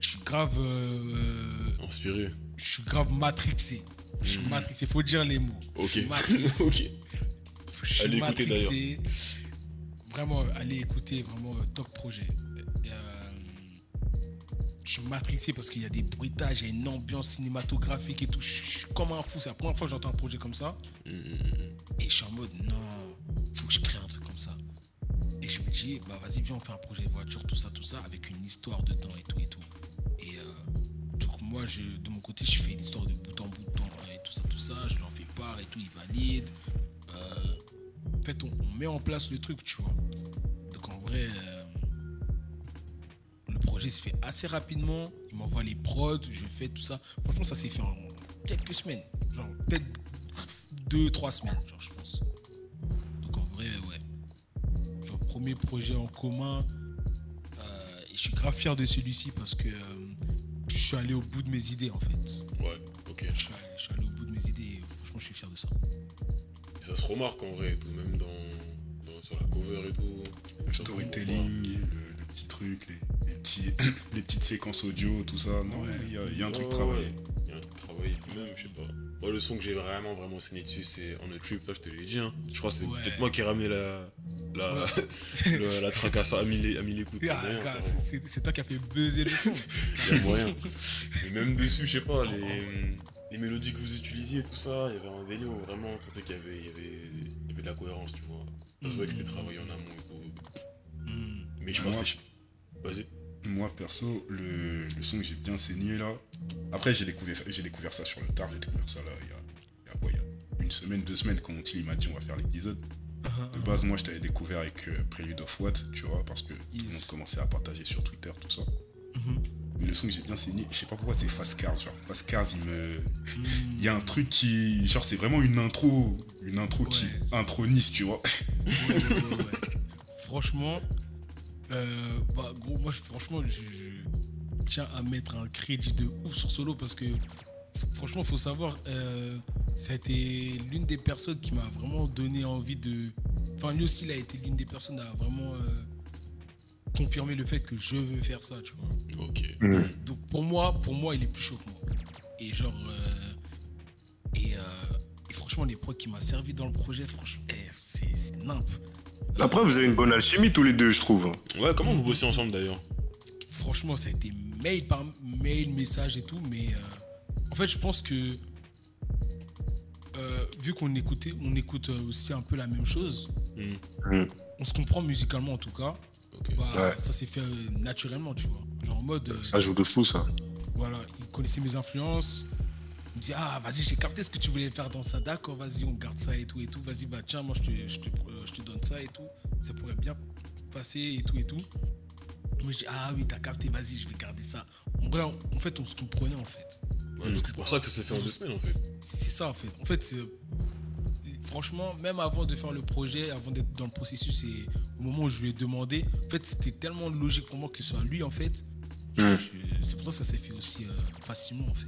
je suis grave, Inspiré. je suis grave matrixé. Je suis Mhm. matrixé, faut dire les mots. Je Ok. matrixé. [laughs] ok. Je suis Allez écouter, matrixé. Vraiment, allez écouter, vraiment euh, top projet. Et, euh, je suis matrixé parce qu'il y a des bruitages, il y a une ambiance cinématographique et tout. Je suis comme un fou. C'est la première fois que j'entends un projet comme ça. Mm, mm, mm. Et je suis en mode, non, faut que je crée un truc comme ça. Et je me dis, bah vas-y, viens, on fait un projet de voiture, tout ça, tout ça, avec une histoire dedans et tout et tout. Et euh, coup, moi, je, de mon côté, je fais l'histoire de bout en bout, temps, et tout ça, tout ça, je leur fais part et tout, ils valident. Euh, en fait, on, met en place le truc, tu vois. Donc en vrai, euh, le projet se fait assez rapidement. Ils m'envoient les prods, je fais tout ça. Franchement, ça s'est fait en quelques semaines. Genre, peut-être deux, trois semaines, genre, je pense. Donc en vrai, ouais. Genre, premier projet en commun. Euh, et je suis grave fier de celui-ci parce que je suis allé au bout de mes idées, en fait. Ouais, ok. Je suis allé, je suis allé au bout de mes idées et franchement, je suis fier de ça. Ça se remarque en vrai, et tout, même dans, dans- sur la cover et tout. Le storytelling, le, le petit truc, les, les petits, [coughs] les petites séquences audio, tout ça. Non, Ouais. il y, a, il y a un truc travaillé. Il y a un truc travaillé, même, je sais pas. Moi, le son que j'ai vraiment, vraiment saigné dessus, c'est On a Trip, là, je te l'ai dit. Hein. Je crois que c'est Ouais. peut-être moi qui ai ramené la, la, [laughs] le- la tracasse à mille, à mille écoutes. Ah, c'est- toi qui as fait buzzer le son. [laughs] Il y a moyen. Et même dessus, je sais pas, les, les mélodies que vous utilisiez et tout ça, il y avait un délire où vraiment on sentait qu'il y avait, il y, avait, il y avait de la cohérence, tu vois. Ça se voyait que c'était travaillé en amont et tout. Hmm. Mais je Moi- pensais. Vas-y. Moi, perso, le, le son que j'ai bien saigné là. Après, j'ai découvert, ça- j'ai découvert ça sur le tard, j'ai découvert ça là il y a, il y a quoi Il y a une semaine, deux semaines, quand Tilly m'a dit on va faire l'épisode. De base, moi, je t'avais découvert avec euh, Prelude of What, tu vois, parce que tout le monde commençait à partager sur Twitter, tout ça. Mhm. Mais le son que j'ai bien saigné, je sais pas pourquoi c'est Fast Cars, genre. Fast Cars, il me. Hmm. [laughs] Il y a un truc qui. Genre, c'est vraiment une intro. Une intro qui intronise, tu vois. Ouais, [laughs] ouais. Franchement, euh, bah, gros, moi, franchement, je, je tiens à mettre un crédit de ouf sur Solo parce que, franchement, il faut savoir, euh, ça a été l'une des personnes qui m'a vraiment donné envie de. Enfin, lui aussi, il a été l'une des personnes à vraiment euh, confirmer le fait que je veux faire ça, tu vois. Ok. Mm. Donc pour moi, pour moi, il est plus chaud que moi. Et genre, euh, et, euh, et franchement, les prods qui m'a servi dans le projet, franchement, eh, c'est c'est nimp. Après, vous avez une bonne alchimie tous les deux, je trouve. Ouais, comment vous bossez ensemble d'ailleurs? Franchement, ça a été mail par mail, message et tout, mais euh, en fait, je pense que euh, vu qu'on écoutait, on écoute euh, aussi un peu la même chose. Hmm, Mm. On se comprend musicalement en tout cas. Bah, Ouais. Ça s'est fait euh, naturellement, tu vois. Genre en mode. Ça joue de fou, ça. Voilà, il connaissait mes influences. Il me dit Ah, vas-y, j'ai capté ce que tu voulais faire dans ça. D'accord, vas-y, on garde ça et tout et tout. Vas-y, bah tiens, moi je te, je, te, je te donne ça et tout. Ça pourrait bien passer et tout et tout. Moi je dis Ah oui, t'as capté, vas-y, je vais garder ça. En vrai, en fait, on se comprenait en fait. Ouais, donc c'est pour ça que ça s'est fait en deux semaines en fait. C'est ça en fait. En fait, franchement, même avant de faire le projet, avant d'être dans le processus et au moment où je lui ai demandé, en fait, c'était tellement logique pour moi que ce soit lui en fait. Mm. je- c'est pour ça que ça s'est fait aussi euh, facilement en fait.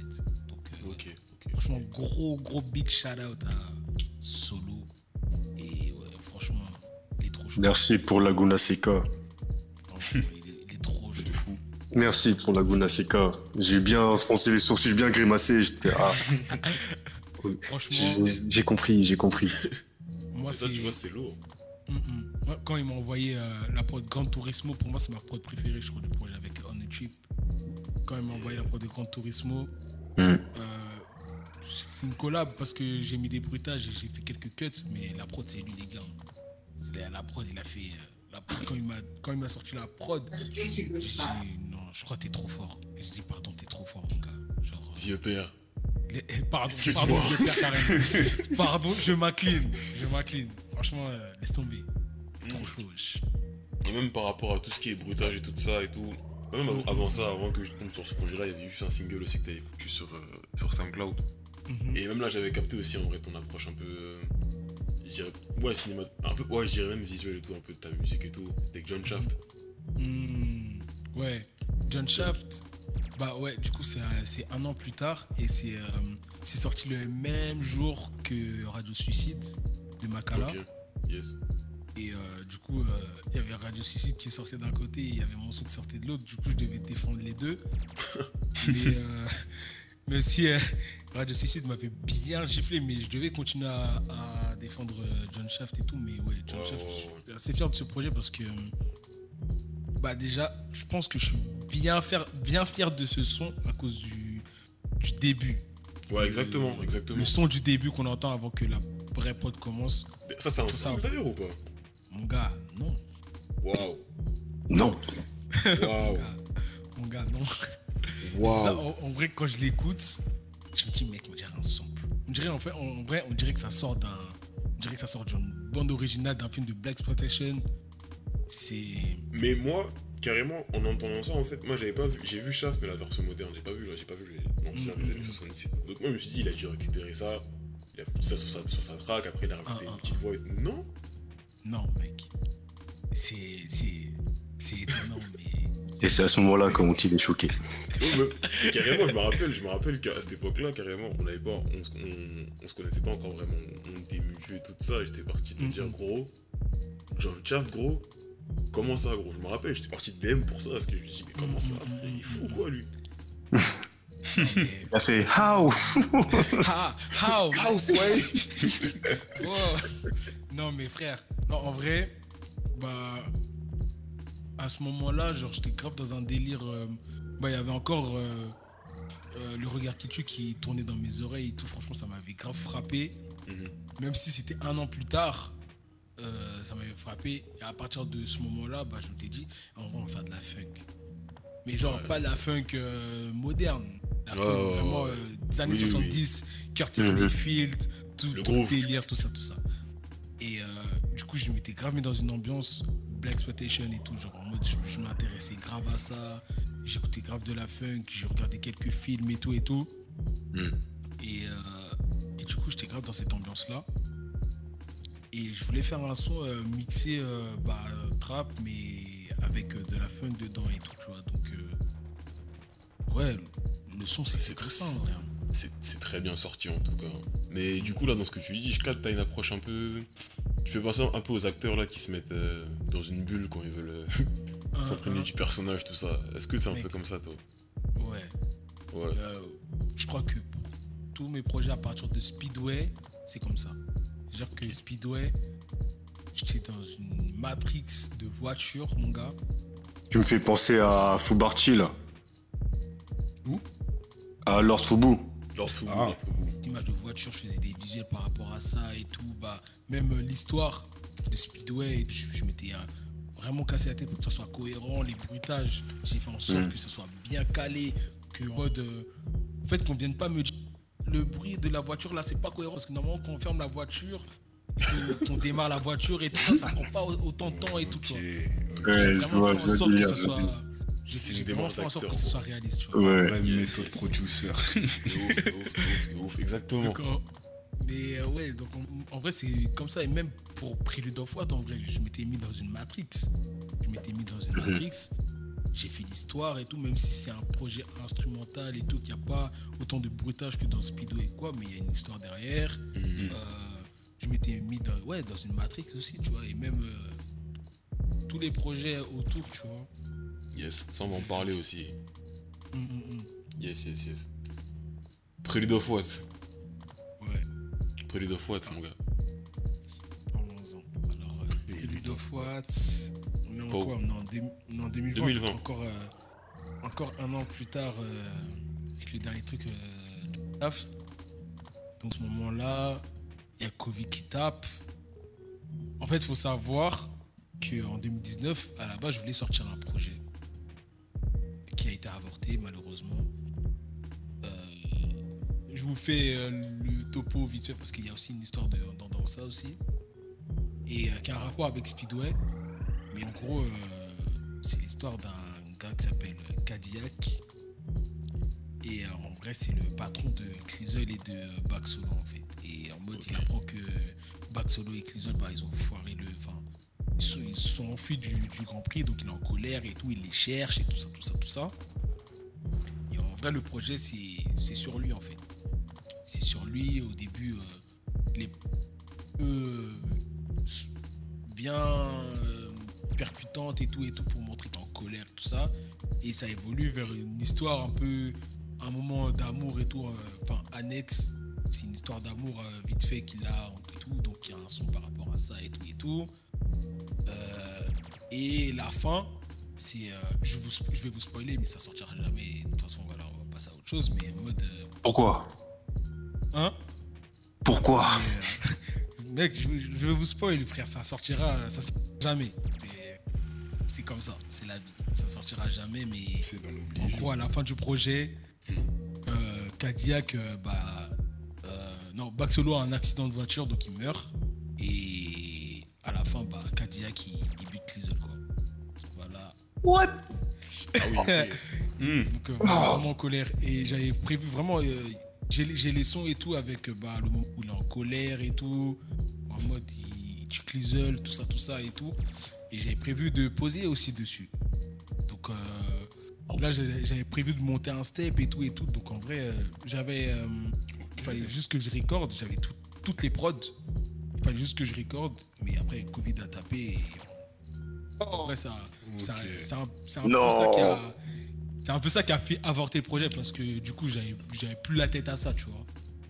Donc, euh. Franchement, gros, gros big shout out à Solo. Et ouais, franchement, il est trop chaud. Merci pour Laguna Seca. Merci pour Laguna Seca. J'ai bien froncé les sourcils, j'ai bien grimacé. J'étais. Ah, [laughs] Franchement, j'ai compris, j'ai compris. moi, ça, tu vois, c'est lourd. Mm, mm. Moi, quand il m'a envoyé euh, la prod Gran Turismo, pour moi, c'est ma prod préférée, je crois, du projet avec On the Trip. Quand il m'a envoyé la prod de Gran Turismo, Mm. euh, c'est une collab parce que j'ai mis des bruitages et j'ai fait quelques cuts, mais la prod, c'est lui, les gars. La, la prod, il a fait. euh, la prod, quand il m'a quand il m'a sorti la prod, j'ai je crois que t'es trop fort. Et je dis pardon, t'es trop fort, mon gars. Genre. euh, Vieux père. les- eh, Pardon, pardon, je vais faire carrément. Pardon, je m'incline. Je m'incline. franchement, euh, laisse tomber. Trop chaud. wesh. Et même par rapport à tout ce qui est bruitage et tout ça et tout. Même av- avant ça, avant que je tombe sur ce projet-là, il y avait juste un single aussi que t'avais foutu sur, euh, sur SoundCloud. Mhm. Et même là, j'avais capté aussi en vrai ton approche un peu. je dirais. Ouais, cinéma. Un peu. Ouais, je dirais même visuel et tout, un peu de ta musique et tout. C'était John Shaft. Hmm, ouais, John Shaft, bah ouais, du coup c'est euh, un an plus tard et c'est euh, sorti le même jour que Radio Suicide de Makala. Ok. Yes. Et euh, du coup, euh, il y avait Radio Suicide qui sortait d'un côté et il y avait mon son qui sortait de l'autre. Du coup, je devais défendre les deux. [laughs] mais, mais si Radio Suicide m'avait bien giflé, mais je devais continuer à, à défendre John Shaft et tout. Mais ouais, John Shaft, je suis assez fier de ce projet parce que, bah déjà, je pense que je suis bien, faire, bien fier de ce son à cause du, du début. Ouais, exactement, Le- exactement. Le son du début qu'on entend avant que la vraie prod commence. Ça, c'est un Ça. sample d'ailleurs ou pas? Mon gars, non. Waouh. Non. Waouh. Mon gars, non. Ça, Waouh. en, en vrai, quand je l'écoute, je me dis, mec, on dirait un sample. On dirait, en fait, en vrai, on dirait que ça sort d'un. On dirait que ça sort d'une bande originale d'un film de Black Exploitation. C'est. Mais moi, carrément, en entendant ça, en fait, moi j'avais pas vu, j'ai vu Shaft, mais la version moderne, j'ai pas vu, j'ai pas vu les- l'ancien Mm, des mm, années. 77. Donc moi je me suis dit, il a dû récupérer ça, il a foutu ça sur sa, sur sa track, après il a rajouté Ah, une ah, petite voix. Non Non, mec. C'est. C'est. C'est étonnant, [laughs] mais. Et c'est à ce moment-là qu'ont il est choqué. Ouais, mais carrément, je me rappelle, je me rappelle qu'à cette époque-là, carrément, on avait pas, on, se- on, on se connaissait pas encore vraiment, on était mutués et tout ça, et j'étais parti te Mhm. dire, gros, John Shaft, gros, comment ça, gros? Je me rappelle, j'étais parti de DM pour ça, parce que je me suis dit, mais comment ça, frère, il est fou quoi, lui Il a fait How? Ah, how? [laughs] House, ouais [laughs] Wow. Non, mais frère, non, en vrai, bah, à ce moment-là, genre, j'étais grave dans un délire. euh, bah, il y avait encore euh, euh, le regard qui tue qui tournait dans mes oreilles et tout. Franchement, ça m'avait grave frappé. Mhm. Même si c'était un an plus tard, euh, ça m'avait frappé. Et à partir de ce moment-là, bah, je me suis dit, en on va faire de la funk. Mais genre, Ouais. pas la funk euh, moderne. La funk vraiment euh, des années Oui, oui. 70, Curtis Mhm. [laughs] Mayfield, tout, Le tout délire, tout ça, tout ça. Et du coup, je m'étais grave mis dans une ambiance Black Exploitation et tout. Genre, en mode, je, je m'intéressais grave à ça. J'écoutais grave de la funk, je regardais quelques films et tout et tout. Mhm. Et, et du coup, j'étais grave dans cette ambiance-là. Et je voulais faire un son euh, mixé euh, bah, trap, mais avec euh, de la funk dedans et tout, tu vois. Donc, ouais, le son, c'est C'est ça. C'est très bien sorti en tout cas. Mais du coup, là, dans ce que tu dis, je capte, t'as une approche un peu. Tu fais penser un peu aux acteurs là qui se mettent dans une bulle quand ils veulent [laughs] un- du personnage, tout ça. Est-ce que c'est un Mec. peu comme ça, toi? Ouais. Ouais. Euh, je crois que pour tous mes projets à partir de Speedway, c'est comme ça. C'est-à-dire que Speedway, j'étais dans une matrix de voitures, mon gars. Tu me fais penser à Fubarchi là. Où? À Lord Fubu. Lord Fubu, Ah. Lord Fubu. images de voiture, je faisais des visuels par rapport à ça et tout. Bah, même euh, l'histoire de Speedway, je, je m'étais euh, vraiment cassé la tête pour que ça soit cohérent, les bruitages. J'ai fait en sorte Mm. que ça soit bien calé, que mode, euh, en fait, qu'on vienne pas me dire le bruit de la voiture là, c'est pas cohérent parce que normalement, quand on ferme la voiture, que- qu'on démarre la voiture et tout ça, ça prend pas au- autant de temps et tout. Ouais, je vois ça soit. J'ai vraiment fait en sorte que ce soit réaliste, tu vois. Ouais. Yes, méthode producer. [laughs] De ouf, de ouf, de ouf, de ouf, exactement. Mais euh, ouais, donc en, en vrai, c'est comme ça. Et même pour Prélude of What, en vrai, je m'étais mis dans une matrix. Je m'étais mis dans une [laughs] matrix. J'ai fait l'histoire et tout, même si c'est un projet instrumental et tout, qu'il n'y a pas autant de bruitage que dans Speedo et quoi, mais il y a une histoire derrière. Mhm. Euh, je m'étais mis dans, ouais, dans une matrix aussi, tu vois, et même euh, tous les projets autour, tu vois. Yes, ça on va en parler aussi. Hum, hum, hum. Yes, yes, yes. Prélude of what Ouais. Prélude of what, mon gars Parlons-en. Alors, euh, Prélude of What On est en Bon. quoi On est en, deux- on est en 2020. 2020. Encore, euh, encore un an plus tard, euh, avec le dernier truc euh, de taf. Donc, ce moment-là, il y a Covid qui tape. En fait, il faut savoir qu'en 2019, à la base, je voulais sortir un projet qui a été avorté, malheureusement. Euh, je vous fais le topo vite fait parce qu'il y a aussi une histoire de, dans, dans ça aussi. et qui a un rapport avec Speedway. Mais en gros, c'est l'histoire d'un gars qui s'appelle Cadillac. Et en vrai, c'est le patron de Clisol et de Back Solo en fait. Et en mode, il apprend que Back Solo et Clisol, bah, ils ont foiré le. Enfin, ils sont, ils sont enfuis du, du, Grand Prix, donc il est en colère et tout, il les cherche et tout ça, tout ça, tout ça. Et en vrai, le projet, c'est sur lui en fait. C'est sur lui, au début, euh, les euh, bien euh, percutante et tout et tout pour montrer en colère, tout ça. Et ça évolue vers une histoire un peu, un moment d'amour et tout, euh, enfin annexe. C'est une histoire d'amour euh, vite fait qu'il a et tout, donc il y a un son par rapport à ça et tout et tout. et la fin, c'est, je, vous, je vais vous spoiler, mais ça sortira jamais. De toute façon, voilà, on va passer à autre chose, mais en mode. Pourquoi? Hein? Pourquoi? [laughs] Mec, je, je, vais vous spoiler, frère, ça sortira, ça sortira jamais. C'est comme ça, c'est la vie. Ça sortira jamais, mais c'est dans en gros, à la fin du projet, euh, Cadillac, bah, euh, non, Baxolo a un accident de voiture, donc il meurt. Et à la fin, bah, Cadillac, il, il bute Clisol, quoi. Voilà. What? Ah oui, okay. [laughs] Donc, euh, vraiment en colère. Et j'avais prévu vraiment. Euh, j'ai les sons et tout avec bah, le moment où il est en colère et tout. En mode, il tue Clisol, tout ça, tout ça et tout. Et j'avais prévu de poser aussi dessus. Donc euh, là, j'avais prévu de monter un step et tout et tout. Donc en vrai, euh, j'avais. Euh, il fallait juste que je recorde. J'avais tout, toutes les prods. Il fallait juste que je recorde. Mais après, Covid a tapé. Et après, ça, ça c'est un, un, peu ça qui a. C'est un peu ça qui a fait avorter le projet parce que du coup, j'avais plus la tête à ça, tu vois.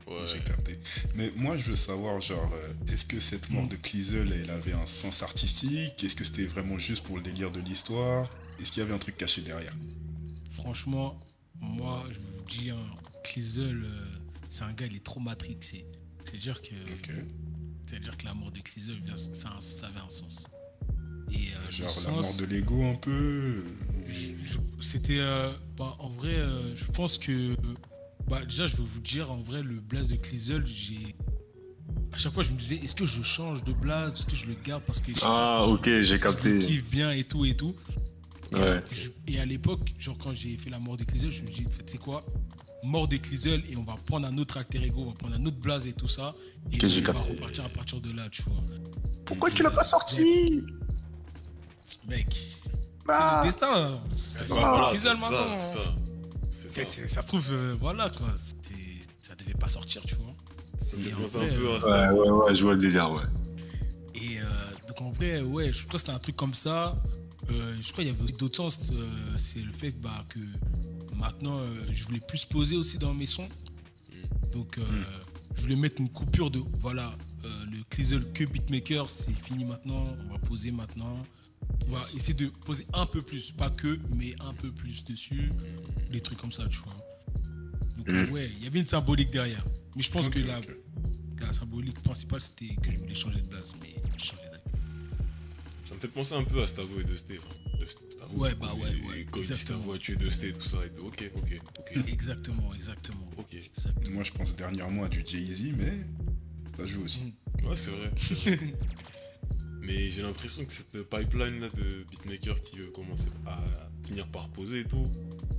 Ouais. J'ai capté. Mais moi, je veux savoir, genre, euh, est-ce que cette mort de Clisel, elle avait un sens artistique? Est-ce que c'était vraiment juste pour le délire de l'histoire? Est-ce qu'il y avait un truc caché derrière? Franchement, moi, je vous dis, hein, Clisel, euh, c'est un gars, il est trop matrixé. C'est-à-dire que, okay. c'est-à-dire que la mort de Clisel, ça, ça, avait un sens. Et, euh, genre la mort de l'ego un peu C'était, bah, en vrai, je pense que bah, déjà, je vais vous dire, en vrai, le blaze de Clisel, j'ai. À chaque fois, je me disais, est-ce que je change de blaze Est-ce que je le garde parce que. Ah, si ok, j'ai capté. Je kiffe bien et tout et tout. Ouais. Et, je, et à l'époque, genre, quand j'ai fait la mort de Clisel, je me suis dit, tu sais quoi? Mort de Clisel et on va prendre un autre alter ego, on va prendre un autre blaze et tout ça. Et que on va capté. repartir à partir de là, tu vois. Pourquoi tu l'as pas sorti? Mec. bah. C'est le destin. hein. C'est pas Clisel c'est ça. C'est ça. Ça se trouve, euh, voilà quoi. Ça devait pas sortir, tu vois. Ça me fait un peu à Ouais, ça. ouais, ouais, je vois le délire, ouais. Et euh, donc en vrai, ouais, je crois que c'était un truc comme ça. Euh, je crois qu'il y avait aussi d'autres sens. c'est le fait bah, que maintenant, je voulais plus poser aussi dans mes sons. Donc euh, je voulais mettre une coupure de, voilà, le Clisel que beatmaker, c'est fini maintenant. On va poser maintenant. On va essayer de poser un peu plus, pas que, mais un peu plus dessus. Des trucs comme ça, tu vois. Donc Mhm. ouais, il y avait une symbolique derrière. Mais je pense que la, symbolique principale, c'était que je voulais changer de base, mais je changeais d'avis. Ça me fait penser un peu à Stavo et de Ouais, bah ouais, et- ouais, quand. Stavo a tué Dusté, tout ça et tout. Ok, ok, ok. [laughs] Exactement, exactement. Ok. Exactement. Moi, je pense dernièrement à du Jay-Z, mais ça joue aussi. Ouais, c'est vrai. [laughs] Mais j'ai l'impression que cette pipeline là de beatmakers qui veut commencer à finir par poser et tout,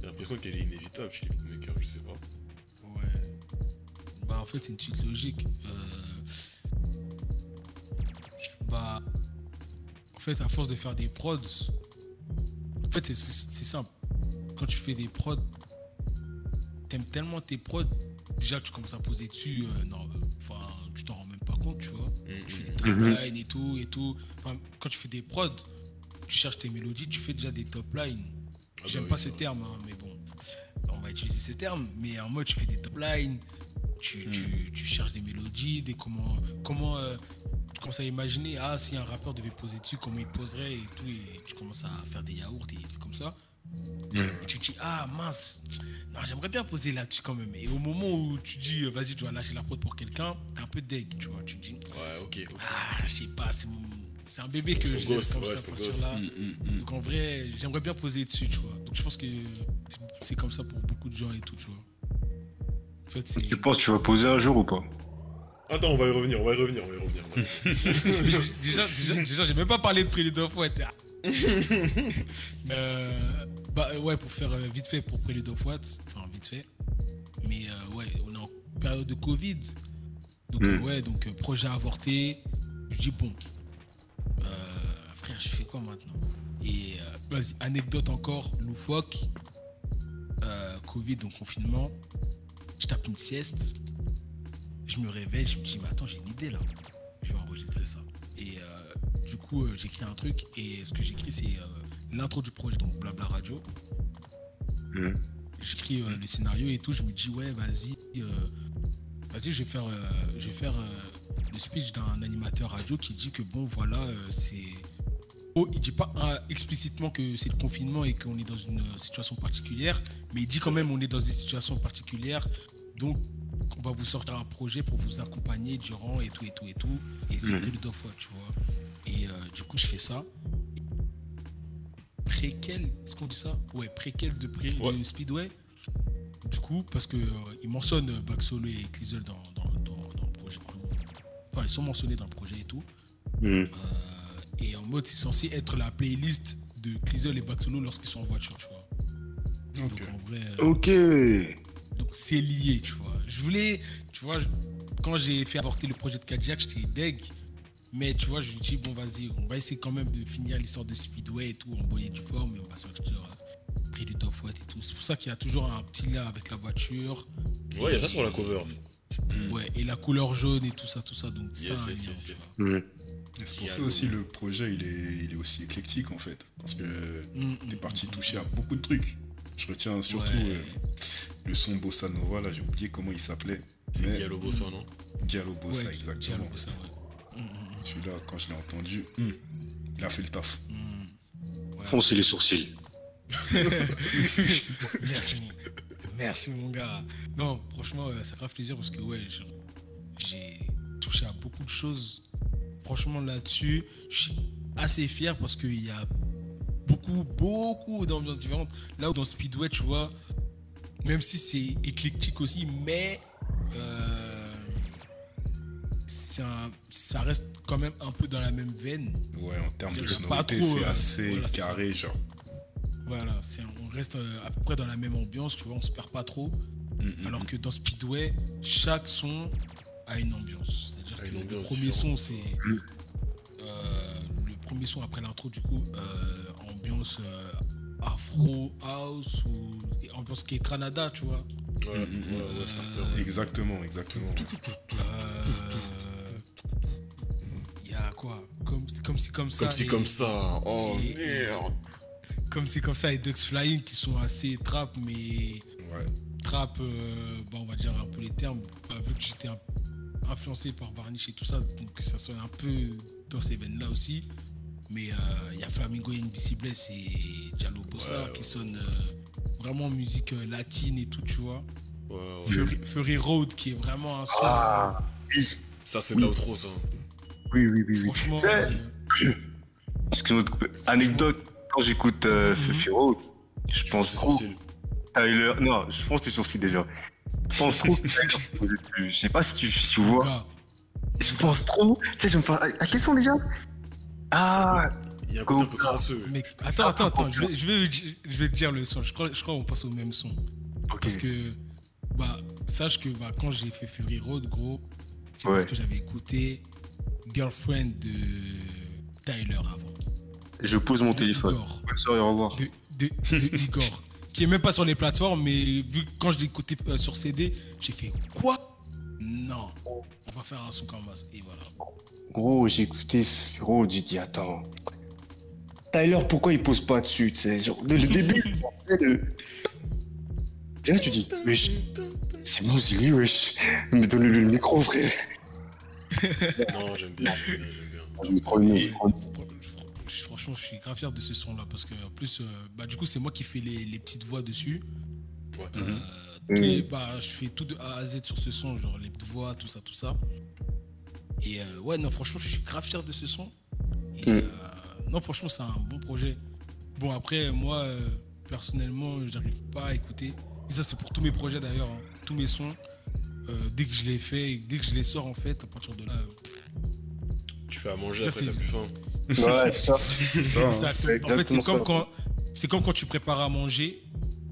j'ai l'impression qu'elle est inévitable chez les beatmakers, je sais pas. Ouais. Bah, en fait, c'est une suite logique. Euh, Bah, en fait, à force de faire des prods, en fait, c'est simple. Quand tu fais des prods, t'aimes tellement tes prods, déjà tu commences à poser dessus, euh, non, euh, enfin, tu t'en rends tu vois. Tu fais des top lines et tout, et tout. Enfin, quand tu fais des prods, tu cherches tes mélodies, tu fais déjà des top lines. Ah J'aime bah pas oui, ce ça. terme, hein, mais bon, on va utiliser ce terme. Mais en mode, tu fais des top lines, tu, tu, tu cherches des mélodies, des comment, comment euh, tu commences à imaginer, ah, si un rappeur devait poser dessus, comment il poserait et tout, et tu commences à faire des yaourts et des trucs comme ça. Et tu te dis, ah mince, non, j'aimerais bien poser là-dessus quand même. Et au moment où tu dis, euh, vas-y, tu vas lâcher la prod pour quelqu'un, t'es un peu deg, tu vois. Tu te dis, Ouais, ok, ok. ah, je sais pas, c'est mon- c'est un bébé que je ton laisse gosse, comme ouais, ça c'est ton partir gosse. là. Mm, mm, mm. Donc en vrai, j'aimerais bien poser dessus, tu vois. Donc je pense que c'est- c'est comme ça pour beaucoup de gens et tout, tu vois. En fait, c'est. Tu penses que tu vas poser un jour ou pas? Attends, on va y revenir, on va y revenir, on va y revenir. on va y revenir. déjà, déjà, déjà j'ai même pas parlé de Prélude of What. Euh, bah ouais, pour faire euh, vite fait pour Prélude of What, enfin vite fait. Mais euh, ouais, on est en période de Covid. Donc euh, ouais, donc euh, projet avorté. Je dis bon, euh, frère, je fais quoi maintenant? Et euh, vas-y, anecdote encore, loufoque. Euh, Covid, donc confinement. Je tape une sieste. Je me réveille, je me dis, mais attends, j'ai une idée là. Je vais enregistrer ça. Et euh, du coup, euh, j'écris un truc. Et ce que j'écris, c'est euh, l'intro du projet, donc Blabla Radio. Mhm. J'écris euh, le scénario et tout. Je me dis, ouais, vas-y. vas-y, je vais faire, je vais faire le speech d'un animateur radio qui dit que bon, voilà, c'est. Oh, il dit pas euh, explicitement que c'est le confinement et qu'on est dans une situation particulière, mais il dit quand même on est dans une situation particulière, donc on va vous sortir un projet pour vous accompagner durant et tout et tout et tout, et c'est of What, tu vois. Et euh, du coup, je fais ça. Préquel, est-ce qu'on dit ça? Ouais, préquel de, pré- de Ouais. Speedway. Du coup, parce que euh, il mentionne euh, Back Solo et Clisel dans, dans, dans, dans le projet. Enfin, ils sont mentionnés dans le projet et tout. Mhm. Euh, et en mode, c'est censé être la playlist de Clisel et Back Solo lorsqu'ils sont en voiture, tu vois. Donc en vrai, Ok. donc c'est lié, tu vois. Je voulais, tu vois, quand j'ai fait avorter le projet de Kadiak, j'étais deg. Mais tu vois, je lui dis, bon, vas-y, on va essayer quand même de finir l'histoire de Speedway et tout, en bonne et due forme, et on va sortir euh, Prélude of What et tout. C'est pour ça qu'il y a toujours un petit lien avec la voiture. Ouais, il y a ça sur la cover. Ouais, et la couleur jaune et tout ça, tout ça. Donc, Yes, ça, un yes, lien, yes, tu yes. vois. Mhm. Et C'est pour ça aussi le projet il est, il est aussi éclectique en fait. Parce que Mm, t'es mm, parti mm. toucher à beaucoup de trucs. Je retiens surtout Ouais. euh, le son Bossa Nova, là j'ai oublié comment il s'appelait. C'est Mais Diallo Bossa, non Diallo Bossa, Ouais, exactement. Diallo Bossa, ouais. Celui-là, quand je l'ai entendu, hum, il a fait le taf. Ouais. Foncez les sourcils. Merci. Merci mon gars. Non, franchement, euh, ça fait grave plaisir parce que ouais, j'ai touché à beaucoup de choses. Franchement, là-dessus, je suis assez fier parce qu'il y a beaucoup, beaucoup d'ambiances différentes. Là où dans Speedway, tu vois, même si c'est éclectique aussi, mais euh, un- ça reste quand même un peu dans la même veine. Ouais, en termes de sonorité, c'est euh, assez voilà, carré, genre. Voilà, on reste euh, à peu près dans la même ambiance, tu vois, on se perd pas trop. Alors que dans Speedway, chaque son a une ambiance. C'est-à-dire que le premier différente. son, c'est. euh, le premier son après l'intro, du coup, euh, ambiance euh, Afro House ou ambiance K-Tranada, tu vois. Ouais, ouais, ouais, starter. Exactement, exactement. Quoi comme, comme si comme ça. Comme si, et- comme ça. Oh et- merde. Comme si comme ça et Ducks Flying qui sont assez trap, mais Ouais. trap, euh, bah, on va dire un peu les termes, bah, vu que j'étais influencé par Varnish et tout ça, donc ça sonne un peu dans ces veines-là aussi. Mais euh, il y a Flamingo et NBC Bless et Diallo Bossa Ouais, qui ouais. sonnent euh, vraiment musique euh, latine et tout, tu vois. Ouais, ouais. Fury, Fury Road qui est vraiment un son. Ah, oui. Ça, c'est Oui. de l'outro, ça. Oui, oui, oui, oui. Franchement, Tu sais, euh, [coughs] excuse-moi de couper. Anecdote, quand j'écoute euh, Road, je pense C'est trop. Tyler. Non, je pense que c'est sourcils déjà. Je pense trop [laughs] Je sais pas si tu, si tu vois. Je pense trop. Tu sais, je me fais. À quel son déjà? Ah, Il y a un peu crasseux. attends, attends, attends, je vais, je, vais, je vais te dire le son. Je crois, je crois qu'on passe au même son. ok. Parce que, bah, sache que bah, quand j'ai fait Fury Road, gros, c'est Ouais. parce que j'avais écouté Girlfriend de Tyler avant. Je pose mon De téléphone. Igor. Bonne soirée, au revoir. De, de, de [laughs] Igor. Qui est même pas sur les plateformes, mais vu que quand je l'ai écouté euh, sur CD, j'ai fait quoi? Non, on va faire un son comme ça. Et voilà. Gros, j'ai écouté Fufu Road, j'ai dit, attends. Tyler, pourquoi il pose pas dessus tu sais, genre, dès le [laughs] début, le... Déjà, tu dis, wesh, c'est bon, c'est lui, wesh. Mais donne-lui le micro, frère. [laughs] Non, j'aime bien, j'aime bien, j'aime bien. Je Et je franchement, je suis grave fier de ce son-là parce que, en plus, euh, bah, du coup, c'est moi qui fais les, les petites voix dessus. Ouais. Euh, Mhm. et, bah, je fais tout de A à Z sur ce son, genre les petites voix, tout ça, tout ça. Et euh, ouais, non, franchement, je suis grave fier de ce son. Et, Mhm. euh, non, franchement, c'est un bon projet. Bon, après, moi, euh, personnellement, j'arrive pas à écouter. Et ça, c'est pour tous mes projets d'ailleurs, hein, tous mes sons. Euh, dès que je les fais, dès que je les sors en fait, à partir de là, euh, Tu fais à manger, après c'est- t'as plus faim. Ouais, c'est ça. [laughs] C'est ça. hein. exactement. En fait, c'est comme quand c'est comme quand tu prépares à manger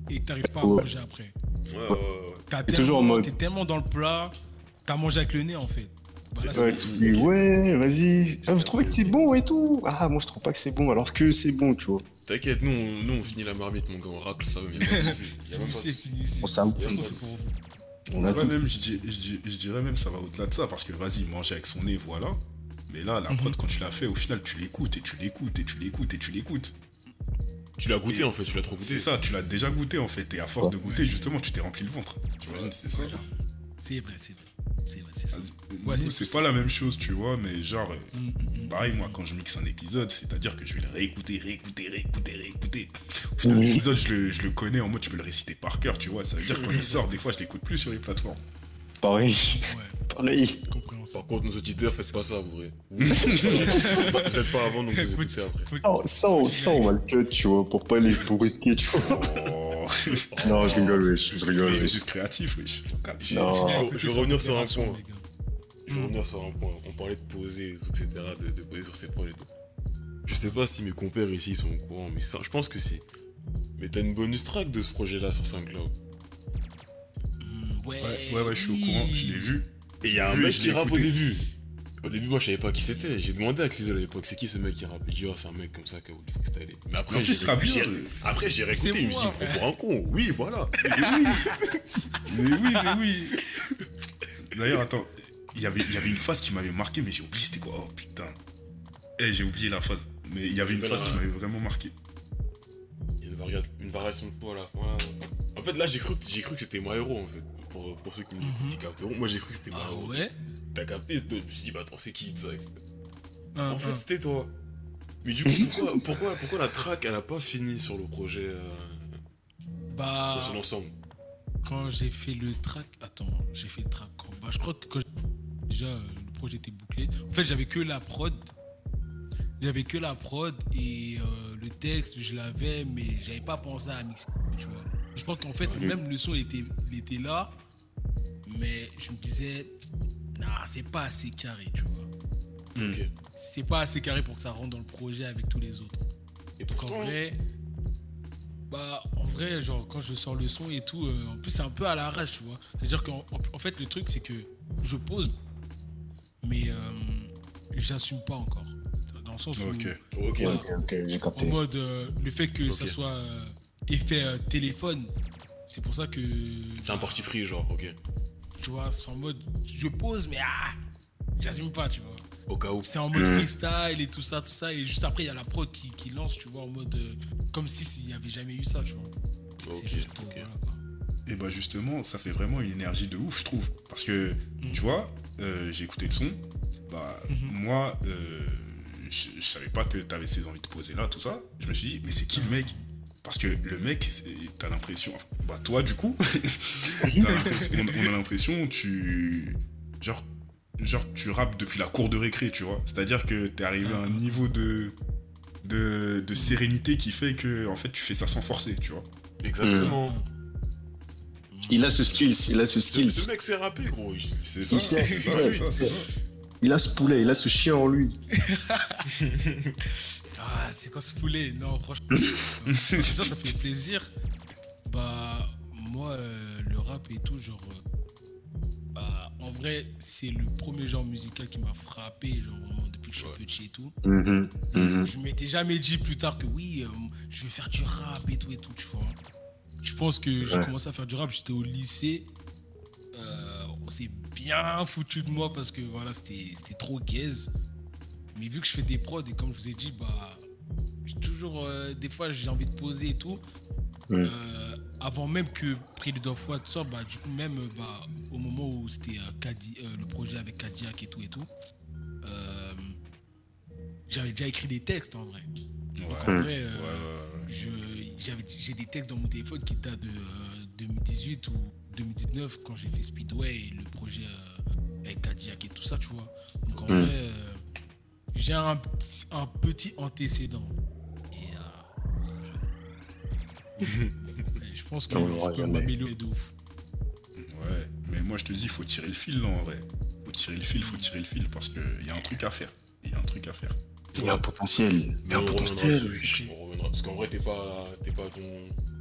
et que t'arrives pas à Ouais. manger après. Ouais, ouais, T'es toujours en tellement- mode- T'es tellement dans le plat, t'as mangé avec le nez en fait. Bah là, c'est Ouais, tu dis, ouais, vas-y. Ah, vous trouvez que c'est bon et tout? Ah, moi, je trouve pas que c'est bon, alors que c'est bon, tu vois. T'inquiète, nous, on- nous on finit la marmite, mon gars, on racle ça, mais y'a pas de soucis. Y'a même pas de soucis. On on a Ouais, même, je, dis- je dis- je dirais même ça va au-delà de ça, parce que vas-y, manger avec son nez, voilà. Mais là, la prod, quand tu l'as fait, au final, tu l'écoutes et tu l'écoutes et tu l'écoutes et tu l'écoutes. Tu l'as goûté Et en fait, tu l'as trop goûté. C'est ça, tu l'as déjà goûté en fait, et à force de goûter, justement, tu t'es rempli le ventre. J'imagine, c'est ça. C'est vrai, c'est vrai. C'est vrai, c'est ça. Ouais, c'est pas la même chose, tu vois, mais genre, euh, Mm, mm, mm. pareil, moi, quand je mixe un épisode, c'est-à-dire que je vais le réécouter, réécouter, réécouter, réécouter. Au final, Mhm. l'épisode, je le, je le connais en mode, je peux le réciter par cœur, tu vois. Ça veut dire quand il sort, des fois, je l'écoute plus sur les plateformes. Pareil. Ouais, Pareil. Par contre, nos auditeurs, faites pas ça, vous vrai. [laughs] Vous êtes pas- avant, donc vous Écoute, écoutez après. Oh, ça, on, ça, on va le cut, tu vois, pour pas les pour risquer, tu vois. Oh, Non, je rigole, wesh, je rigole. c'est juste créatif, wesh. J'ai- Non. Je vais- je vais revenir sur un point. Je vais revenir sur un point. On parlait de poser, et tout, etc., de, de poser sur ses prods et tout. Je sais pas si mes compères ici sont au courant, mais ça, je pense que si. Mais t'as une bonus track de ce projet-là sur SoundCloud. Mm, Ouais, Ouais, ouais, ouais, je suis au courant, je l'ai vu. Et il y a un mec qui rappe au début. Au début, moi, je savais pas qui c'était. J'ai demandé à Clizel à l'époque, c'est qui ce mec qui rappe Il dit, oh, c'est un mec comme ça qui a voulu freestyler. Mais après, j'ai bien. après, j'ai réécouté, me dit, il me prend pour un con. Oui, voilà. [laughs] Mais oui, mais oui. D'ailleurs, attends, il y avait- il y avait une phase qui m'avait marqué, mais j'ai oublié c'était quoi? Oh putain. Eh, j'ai oublié la phase. Mais il y avait une phase qui m'avait vraiment marqué. Il y a une, varia- une variation de poids à la fin. En fait, là, j'ai cru, cru que c'était my héros, en fait. Pour, pour ceux qui me Mhm. qui capteront, moi j'ai cru que c'était my Ah ouais? T'as capté, je me suis dit, bah attends, c'est qui ça etc. Un, En fait, un. c'était toi. Mais du coup, pourquoi, pourquoi, pourquoi la track, elle a pas fini sur le projet euh, Bah, dans son ensemble? Quand j'ai fait le track, attends, j'ai fait le track quand Bah, je crois que quand déjà euh, le projet était bouclé. En fait, j'avais que la prod. J'avais que la prod et euh, le texte, je l'avais, mais j'avais pas pensé à mixer, tu vois. Je pense qu'en fait, même le son était, il était là, mais je me disais, nah, c'est pas assez carré, tu vois. Ok. C'est pas assez carré pour que ça rentre dans le projet avec tous les autres. Et Donc en vrai, bah en vrai, genre quand je sors le son et tout, euh, en plus c'est un peu à l'arrache, tu vois. C'est-à-dire qu'en en- en fait le truc c'est que je pose, mais euh, j'assume pas encore. Dans le sens où, Ok. ok. Ouais. Ok, ok, j'ai en capté. mode euh, le fait que ça soit euh, effet euh, téléphone, c'est pour ça que. C'est un parti pris, genre, ok. Tu vois, c'est en mode je pose, mais ah, j'assume pas, tu vois. Au cas où. C'est en mode freestyle et tout ça, tout ça. Et juste après, il y a la prod qui, qui lance, tu vois, en mode. euh, comme si s'il n'y avait jamais eu ça, tu vois. Ok, c'est juste. euh, ok. voilà, quoi. Et bah justement, ça fait vraiment une énergie de ouf, je trouve. Parce que, tu vois, euh, j'ai écouté le son. Bah, moi, euh, je, je savais pas que t'avais ces envies de poser là, tout ça. Je me suis dit, mais c'est qui le mec? Parce que le mec, t'as l'impression. enfin, Bah, toi, du coup, on, on a l'impression, tu. Genre, genre, tu rappes depuis la cour de récré, tu vois. C'est-à-dire que t'es arrivé à un niveau de. De, de sérénité qui fait que en fait tu fais ça sans forcer tu vois Exactement. Il a ce skill, il a ce skill. ce mec s'est rappé, gros. Ça ça ça c'est- ça Il a ce poulet, il a ce chien en lui. [laughs] Ah, c'est quoi ce poulet Non, franchement. euh, ça, ça fait plaisir. Bah, moi, euh, le rap et tout, genre. euh, bah, en vrai, c'est le premier genre musical qui m'a frappé, genre vraiment depuis que je suis petit et tout. Mhm, mhm. Je m'étais jamais dit plus tard que oui, euh, je vais faire du rap et tout et tout, tu vois. Je pense que j'ai Ouais. commencé à faire du rap, j'étais au lycée. On s'est bien foutu de moi parce que voilà, c'était trop gaze. Mais vu que je fais des prods et comme je vous ai dit, bah, j'ai toujours, euh, des fois, j'ai envie de poser et tout. Mm. Euh, avant même que Prix de fois sorte, bah, du coup, même bah, au moment où c'était euh, euh, le projet avec Cadillac et tout et tout, euh, j'avais déjà écrit des textes en vrai. ouais En vrai, euh, ouais, ouais, ouais. je- j'avais- j'ai des textes dans mon téléphone qui datent de euh, 2018 ou 2019 quand j'ai fait Speedway et le projet euh, avec Cadillac et tout ça, tu vois. Donc en Mm. vrai, euh, j'ai un, petit- un petit antécédent. Et euh, ouais, je- [laughs] je pense que je peux m'améliorer de ouf. Ouais, mais moi je te dis, faut tirer le fil là en vrai. Faut tirer le fil, faut tirer le fil parce qu'il y a un truc à faire. Il y a un truc à faire. Il y a un potentiel. Il y Mais a un on reviendra potentiel. On reviendra. Parce qu'en vrai, t'es pas, t'es pas ton,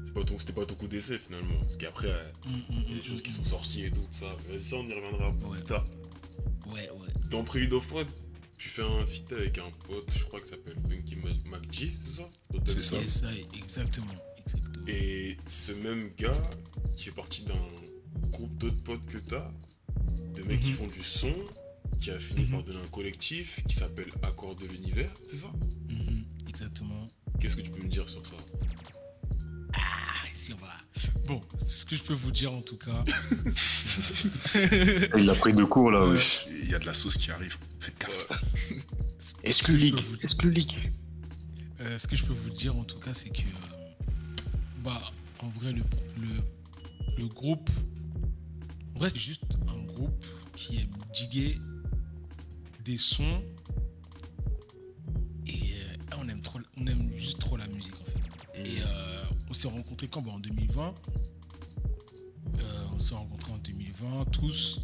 c'est pas ton, c'était pas ton coup d'essai finalement. Parce qu'après, Mm, mm, il y a des mm, choses qui sont sorties et tout ça. Mais vas-y, ça, on y reviendra Ouais. plus tard. Ouais, ouais. Dans Prelude of What, tu fais un feat avec un pote, je crois que ça s'appelle Funky McG, c'est ça C'est ça. Exactement. Exactement. Et ce même gars, qui fait partie d'un groupe d'autres potes que t'as, de mecs qui Mhm. font du son, qui a fini Mhm. par donner un collectif qui s'appelle Accord de l'univers, c'est ça? Mhm, exactement. Qu'est-ce que tu peux me dire sur ça? Ah, ici on va. Bon, ce que je peux vous dire en tout cas. [laughs] [laughs] Il a pris de cours là, Ouais. wesh. Et Il y a de la sauce qui arrive. Faites gaffe. Exclu League. Exclu League. Euh, ce que je peux vous dire en tout cas, c'est que. Bah, en vrai, le, le, le groupe. En vrai, c'est juste un groupe qui aime diguer des sons. Et euh, on, aime trop, on aime juste trop la musique en fait. Et euh, on s'est rencontrés quand Bah, En 2020. Euh, on s'est rencontrés en 2020 tous.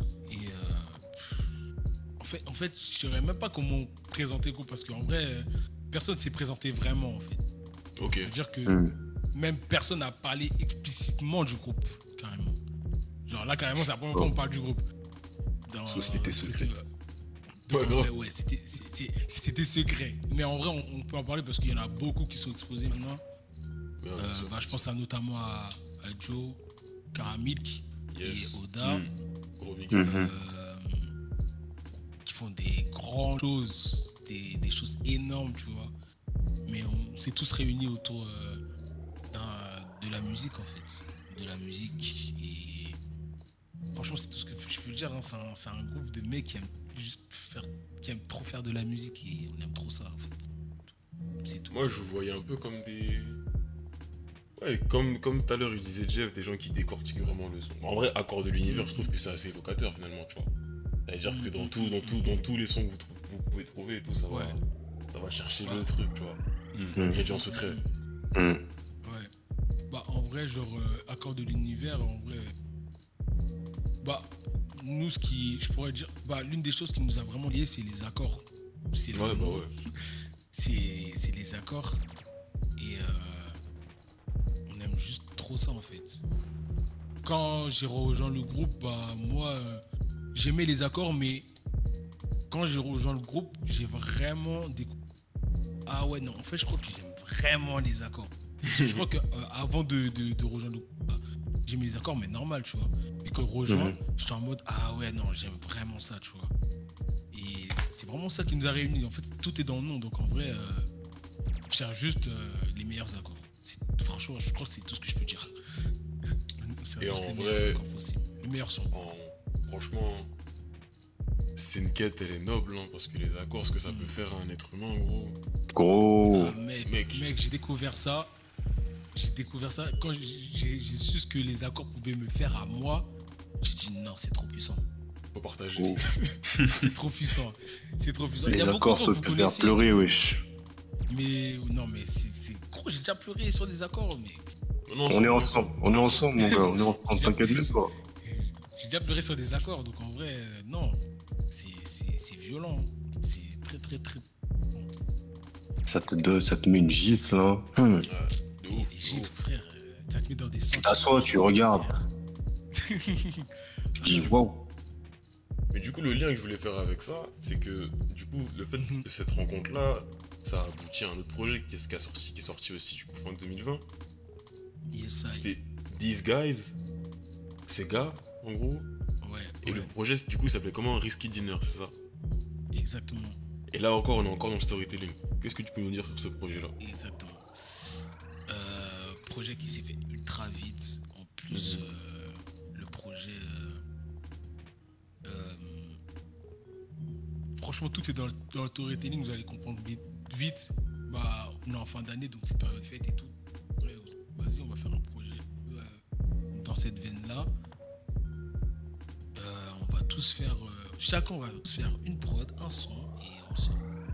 Fait, en fait je ne saurais même pas comment présenter le groupe parce qu'en vrai, euh, personne s'est présenté vraiment en fait. Ok. C'est-à-dire que Hmm. même personne n'a parlé explicitement du groupe, carrément. Genre là, carrément, c'est la première fois qu'on parle du groupe. Dans, Société euh, secrète. dans- Pas grave. ouais, ouais, c'était- c'était c'était secret. Mais en vrai, on, on peut en parler parce qu'il y en a beaucoup qui sont exposés maintenant. Ouais, Euh, bah, je pense à, notamment à, à Joe, Karamilk. Yes. et Oda, Mm. Gros big up. Mhm. euh, qui des grandes choses, des, choses énormes, tu vois. Mais on s'est tous réunis autour euh, de la musique, en fait. De la musique. Et franchement, c'est tout ce que je peux dire. hein. C'est un, c'est un groupe de mecs qui aiment, juste faire, qui aiment trop faire de la musique et on aime trop ça, en fait. C'est tout. Moi, je vous voyais un peu comme des. Ouais, comme comme tout à l'heure, il disait Jeff, des gens qui décortiquent vraiment le son. En vrai, Accord de l'univers, je trouve que c'est assez évocateur finalement, tu vois. C'est-à-dire que dans, tout, dans, tout, dans tous les sons que vous, trou- vous pouvez trouver et tout, ça va, Ouais. ça va chercher Ouais. le truc, tu vois. Mm. L'ingrédient secret. Hmm. Ouais. Bah, en vrai, genre, euh, accord de l'univers, en vrai. Bah, nous, ce qui. Je pourrais dire. Bah, l'une des choses qui nous a vraiment liés, c'est les accords. C'est Ouais, bah ouais. [laughs] C'est c'est les accords. Et. euh, on aime juste trop ça, en fait. Quand j'ai rejoint le groupe, bah, moi, euh, j'aimais les accords, mais. Quand j'ai rejoint le groupe, j'ai vraiment découvert. Ah ouais, non, en fait, je crois que j'aime vraiment les accords. je crois [laughs] que euh, avant de, de, de rejoindre le groupe, bah, j'aimais les accords, mais normal, tu vois. Et quand je rejoins, Mhm. j'étais en mode, ah ouais, non, j'aime vraiment ça, tu vois. Et c'est vraiment ça qui nous a réunis. En fait, tout est dans le nom, donc en vrai, euh, je cherche juste euh, les meilleurs accords. Franchement, je crois que c'est tout ce que je peux dire. [laughs] Et en vrai- meilleurs sons. En- Franchement, c'est une quête, elle est noble, hein, parce que les accords, ce que ça peut faire à un être humain, gros. Gros. Ah, mec, mec. mec, j'ai découvert ça. J'ai découvert ça quand j'ai su ce que les accords pouvaient me faire à moi. J'ai dit non, c'est trop puissant. Faut partager. Oh. [laughs] C'est trop puissant. C'est trop puissant. Il y Les a beaucoup de accords peuvent te faire pleurer, wesh. Mais non, mais c'est gros. J'ai déjà pleuré sur des accords, mais Non, On est ensemble. On est ensemble, mon gars. On est ensemble. T'inquiète même pas. J'ai déjà pleuré sur des accords. Donc en vrai, euh, non, c'est violent. C'est très très très. Ça te, donne- ça te met une gifle, hein. Hmm. Ouais, de Et ouf, les de gifles, ouf. frère, ça te met dans des sens. t'assois, tu regardes. [laughs] Tu dis, waouh. Mais du coup, le lien que je voulais faire avec ça, c'est que du coup, le fait de cette rencontre-là, ça a abouti à un autre projet qui est, qui a sorti, qui est sorti aussi du coup fin 2020. Yes, I. C'était These Guys, ces gars, en gros. Ouais, Et ouais, le projet, du coup, il s'appelait comment? Risky Dinner, c'est ça? Exactement. Et là encore, on est encore dans le storytelling. Qu'est-ce que tu peux nous dire sur ce projet-là? Exactement. Euh, projet qui s'est fait ultra vite. En plus, Mhm. euh, le projet. euh, franchement, tout est dans le, dans le storytelling. Vous allez comprendre vite. vite. Bah, on est en fin d'année, donc c'est période fête et tout. Vas-y, on va faire un projet dans cette veine-là. Tous faire. euh, chacun va tous faire une prod, un son, et on se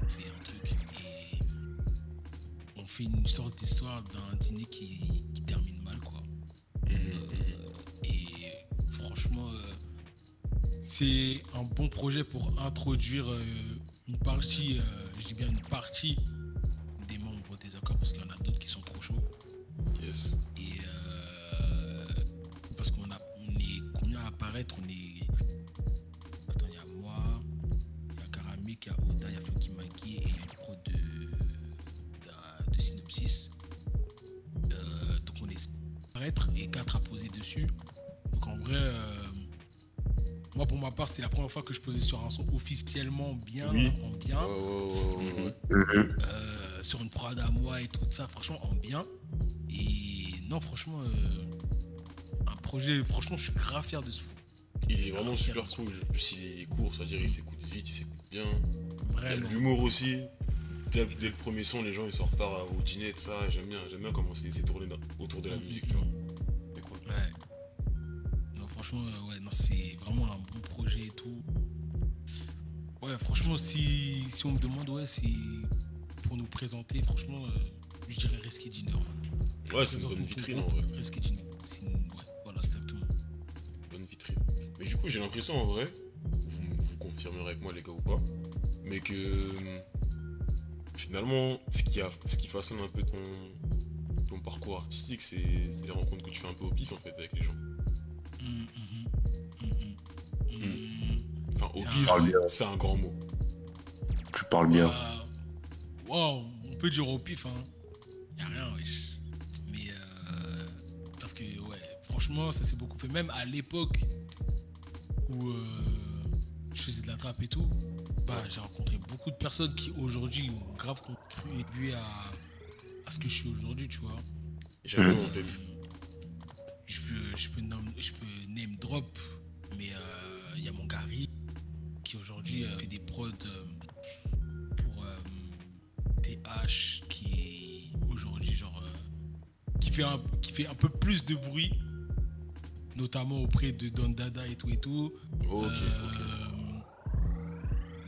fait un truc. Et on fait une sorte d'histoire d'un dîner qui, qui termine mal, quoi. Mhm, Euh, et franchement, euh, c'est un bon projet pour introduire une partie, je dis bien une partie des membres des accords parce qu'il y en a d'autres qui sont trop chauds. Yes. Et parce qu'on a, on est combien à apparaître? On est. Il y a Fukimaki et une pro de, de, de Synopsis. Euh, donc on est apparaître et 4 à poser dessus. Donc en vrai, euh, moi pour ma part, c'était la première fois que je posais sur un son officiellement bien, Oui. en bien. Mhm. Euh, sur une prod à moi et tout ça, franchement, en bien. Et non, franchement, euh, un projet, franchement, je suis grave fier de ce Il est vraiment super cool. En plus, il est court, c'est-à-dire il s'écoute vite, il s'écoute bien. Il y a Vraiment. de l'humour aussi. Dès, dès le premier son, les gens ils sont en retard au dîner, tout ça. J'aime bien, j'aime bien comment c'est c'est tourné autour de la musique, tu vois. C'est cool. Ouais. Non, franchement, euh, ouais, non, c'est vraiment un bon projet et tout. Ouais, franchement, si, si on me demande, ouais, c'est pour nous présenter, franchement, euh, je dirais Risky Dinner. Ouais, c'est une bonne vitrine en vrai. Risky Dinner. C'est une- Ouais, voilà, exactement. Bonne vitrine. Mais du coup, j'ai l'impression en vrai, confirmerez avec moi les gars ou pas, mais que finalement, ce qui, a, ce qui façonne un peu ton, ton parcours artistique, c'est les rencontres que tu fais un peu au pif en fait avec les gens. Enfin, au C'est un- pif, c'est un grand mot. Tu parles bien. Euh, wow, on peut dire au pif, hein. Y a rien, wesh. Mais, euh, parce que, ouais, franchement, ça s'est beaucoup fait. Même à l'époque où euh, je faisais de et tout, bah, j'ai rencontré beaucoup de personnes qui aujourd'hui ont grave contribué à, à ce que je suis aujourd'hui, tu vois. J'avais Mhm. en tête. Je peux, je peux, nom- je peux name drop, mais euh, il y a mon Gary qui aujourd'hui euh, fait des prods euh, pour euh, TH qui est aujourd'hui genre euh, qui fait un, qui fait un peu plus de bruit notamment auprès de Don Dada et tout et tout euh,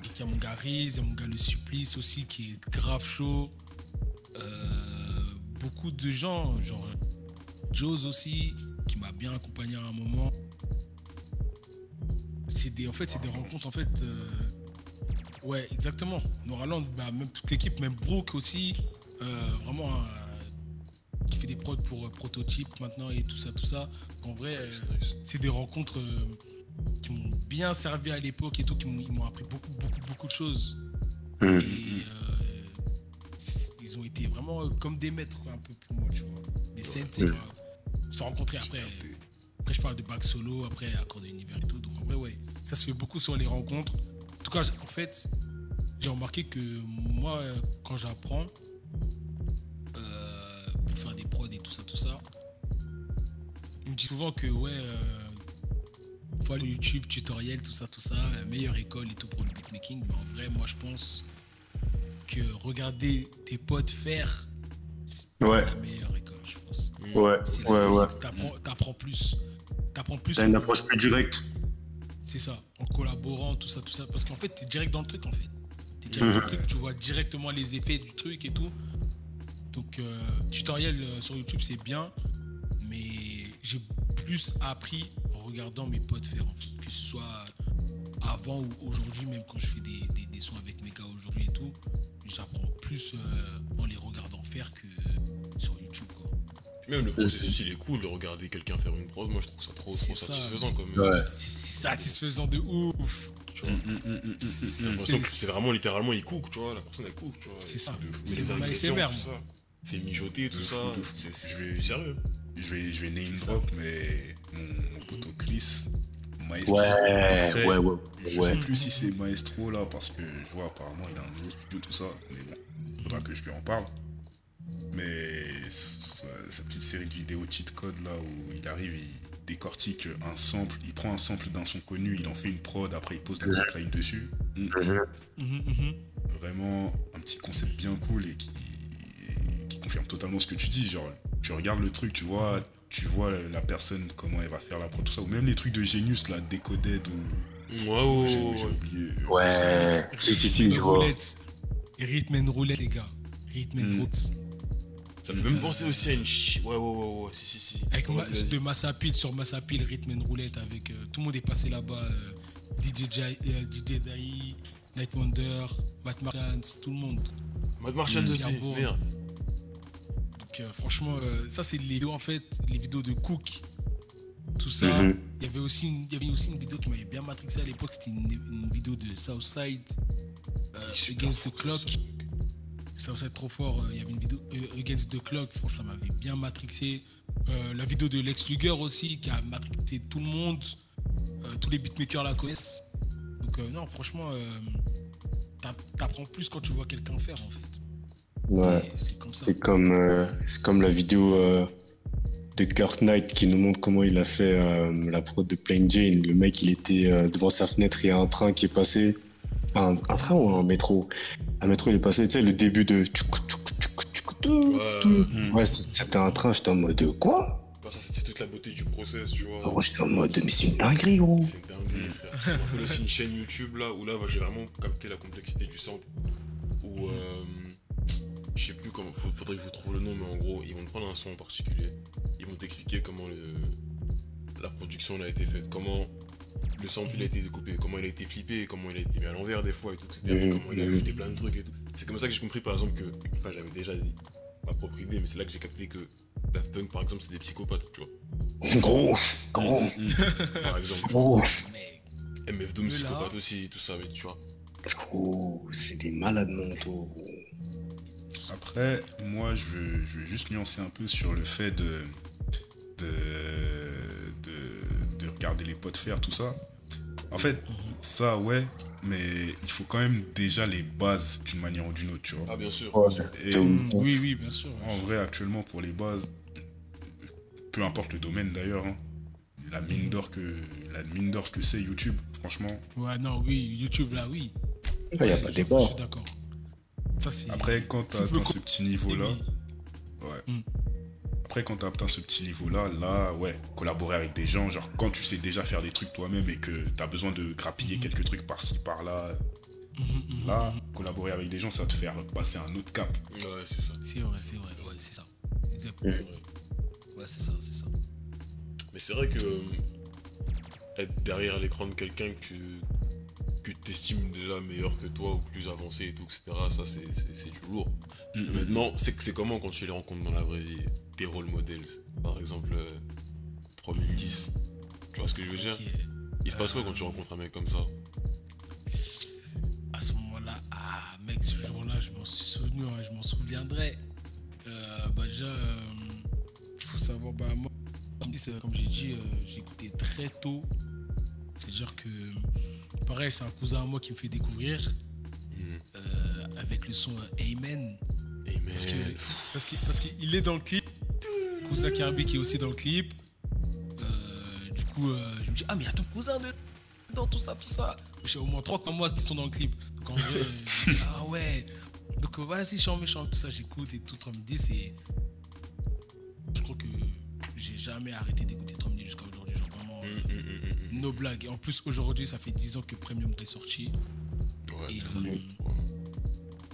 donc il y a mon gars Riz, il y a mon gars Le Supplice aussi qui est grave chaud. Euh, beaucoup de gens, genre Joe's aussi, qui m'a bien accompagné à un moment. C'est des, en fait, c'est des rencontres, en fait. euh, ouais, exactement. Noraland, bah, même toute l'équipe, même Brooke aussi, euh, vraiment, qui fait des prods pour Prototype maintenant et tout ça, tout ça. En vrai, Nice, nice. c'est des rencontres qui m'ont bien servi à l'époque et tout, qui m'ont appris beaucoup, beaucoup, beaucoup de choses. Mhm. Et euh, ils ont été vraiment euh, comme des maîtres, un peu pour moi, tu vois. Des scènes, Mhm. quoi, se sont rencontrés après. Après, je parle de back solo, après accord d'univers et tout. Donc, en vrai, ouais, ça se fait beaucoup sur les rencontres. En tout cas, en fait, j'ai remarqué que moi, euh, quand j'apprends euh, pour faire des prods et tout ça, tout ça, on me dit souvent que, ouais, euh, faut aller YouTube, tutoriel, tout ça, tout ça, euh, meilleure école et tout pour le beatmaking. Mais en vrai, moi, je pense que regarder tes potes faire, c'est Ouais. la meilleure école, je pense. Ouais, C'est la ouais, meilleure. ouais. T'apprends, t'apprends plus. T'apprends plus. T'as une approche plus directe. C'est ça, en collaborant, tout ça, tout ça. Parce qu'en fait, t'es direct dans le truc, en fait. T'es direct dans le truc, tu vois directement les effets du truc et tout. Donc, euh, tutoriel euh, sur YouTube, c'est bien. Mais j'ai plus appris regardant mes potes faire, en fait. Que ce soit avant ou aujourd'hui, même quand je fais des, des, des sons avec mes gars aujourd'hui et tout. J'apprends plus euh, en les regardant faire que sur YouTube, quoi. Même le processus, il est cool de regarder quelqu'un faire une prod. Moi, je trouve ça trop, trop ça. satisfaisant comme. Ouais. C'est c'est satisfaisant de ouf. Tu vois. Mm, mm, mm, c'est vraiment littéralement, il cook, tu vois. La personne, elle cook, tu vois. C'est ça. C'est ASMR, ça. Fait mijoter, tout De ça. fou, de fou. C'est c'est- Je c'est vais- sérieux. Je vais, je vais name drop, mais mon, poteau Chris, Maestro. Ouais, Après, ouais, ouais. Je ouais. sais plus si c'est Maestro là, parce que je vois apparemment il a un nouveau studio, tout ça. Mais bon, faudra que je lui en parle. Mais sa, sa petite série de vidéos cheat code là où il arrive, il décortique un sample, il prend un sample d'un son connu, il en fait une prod, après il pose la top line dessus. Mm. Mhm. Mhm. Vraiment un petit concept bien cool et qui, qui confirme totalement ce que tu dis. Genre, tu regardes le truc, tu vois, tu vois la, la personne, comment elle va faire la prod, tout ça. Ou même les trucs de Genius là, Decoded ou. Ouais, ouais, J'ai ouais, j'ai ouais. oublié. euh, Ouais. Si, si, si, je and vois. roulette. Rythme and roulette, les gars. Rythme and Mm. roulette. Ça me fait même penser aussi à une chi... Ouais, ouais, ouais, ouais, si, si, si. Avec ma- de Massapil sur Massapil, Rythme and roulette avec. euh, tout le monde est passé là-bas. euh, DJ, Jai- euh, DJ Dai, Night Wonder, Matt Marchand, tout le monde. Mad Martians Mm. aussi, merde. Donc euh, franchement, euh, ça c'est les vidéos en fait, les vidéos de Cook, tout ça. Mhm. Il y avait aussi une, il y avait aussi une vidéo qui m'avait bien matrixé à l'époque, c'était une, une vidéo de Southside, euh, Against the Clock. Southside trop fort, il y avait une vidéo Against the Clock, franchement, ça m'avait bien matrixé. Euh, la vidéo de Lex Luger aussi, qui a matrixé tout le monde, Euh, tous les beatmakers la connaissent. Donc euh, non, franchement, t'app- t'apprends plus quand tu vois quelqu'un faire en fait. Ouais. C'est- C'est comme ça. C'est comme, euh, c'est comme la vidéo euh, de Kurt Knight qui nous montre comment il a fait euh, la prod de Plain Jane. Le mec, il était euh, devant sa fenêtre, il y a un train qui est passé. Un, un train ou un métro? Un métro, il est passé, tu sais, le début de. Ouais, c'était un train, j'étais en mode quoi? Bah, c'est toute la beauté du process, tu vois. Gros, J'étais en mode mais c'est une dinguerie, gros. C'est une dinguerie, frère. [laughs] Aussi une chaîne YouTube là où là j'ai vraiment capté la complexité du sample. Où euh, je sais plus comment, faut- faudrait que je vous trouve le nom, mais en gros, ils vont te prendre un son en particulier. Ils vont t'expliquer comment le, la production elle a été faite, comment le sample il a été découpé, comment il a été flippé, comment il a été mis à l'envers des fois et tout, etc. Mhm, comment il a mhm. ajouté plein de trucs et tout. C'est comme ça que j'ai compris par exemple que, enfin j'avais déjà dit ma propre idée, mais c'est là que j'ai capté que Daft Punk par exemple c'est des psychopathes, tu vois. Gros, gros, Par exemple, gros, Mais MF Doom psychopathe aussi, tout ça, mais tu vois. gros, c'est des malades mentaux. gros. Après, moi, je veux, je veux juste nuancer un peu sur le fait de, de, de, de regarder les potes faire tout ça. En fait, ça, ouais, mais il faut quand même déjà les bases d'une manière ou d'une autre, tu vois. Ah, bien sûr. Ouais. Et de Mm, oui, oui, bien sûr. en vrai, actuellement, pour les bases, peu importe le domaine d'ailleurs, hein, la mine d'or que la mine d'or que c'est YouTube, franchement. Ouais, non, oui, YouTube là, oui. Il n'y a pas ça, débat. Je suis d'accord. Ça, c'est. Après, quand tu Si veux atteint ce petit niveau-là, ouais. Mm. Après, quand tu atteint ce petit niveau-là, là, ouais, collaborer avec des gens, genre quand tu sais déjà faire des trucs toi-même et que tu as besoin de grappiller quelques trucs par-ci, par-là, Mhm, mhm, là, collaborer avec des gens, ça va te faire passer un autre cap. Ouais, c'est ça. C'est vrai, c'est vrai, ouais, c'est ça. Exactement. Ouais, c'est ça, c'est ça. Mais c'est vrai que euh, être derrière l'écran de quelqu'un que, que tu estimes déjà meilleur que toi ou plus avancé et tout, etc., ça c'est, du lourd. Mm, Maintenant, c'est, comment quand tu les rencontres dans la vraie vie Tes role models, par exemple euh, 3010. Tu vois ce que je veux dire? Il se passe quoi quand tu rencontres un mec comme ça? À ce moment-là, ah mec, ce jour-là, je m'en suis souvenu, hein, je m'en souviendrai. Euh, bah déjà, euh, faut savoir, bah moi, euh, comme j'ai dit, euh, écouté très tôt. C'est-à-dire que, pareil, c'est un cousin à moi qui me fait découvrir Hmm. euh, avec le son Amen. Et mais. Parce que- Parce qu'il parce qu'il est dans le clip. Cousin Kirby qui est aussi dans le clip. Euh, du coup, euh, je me dis, ah, mais il y a ton cousin de- dans tout ça, tout ça. J'ai au moins trois comme moi qui sont dans le clip. Donc en vrai, je dis, [laughs] ah ouais. Donc vas-y, chant méchant, tout ça, j'écoute et tout. 3010, c'est. Je crois que j'ai jamais arrêté d'écouter 3010 jusqu'à aujourd'hui. Genre vraiment, Hmm, hmm, hmm, hmm, hmm. no blague. Et en plus, aujourd'hui, ça fait 10 ans que Premium est sorti. Ouais, Et, euh.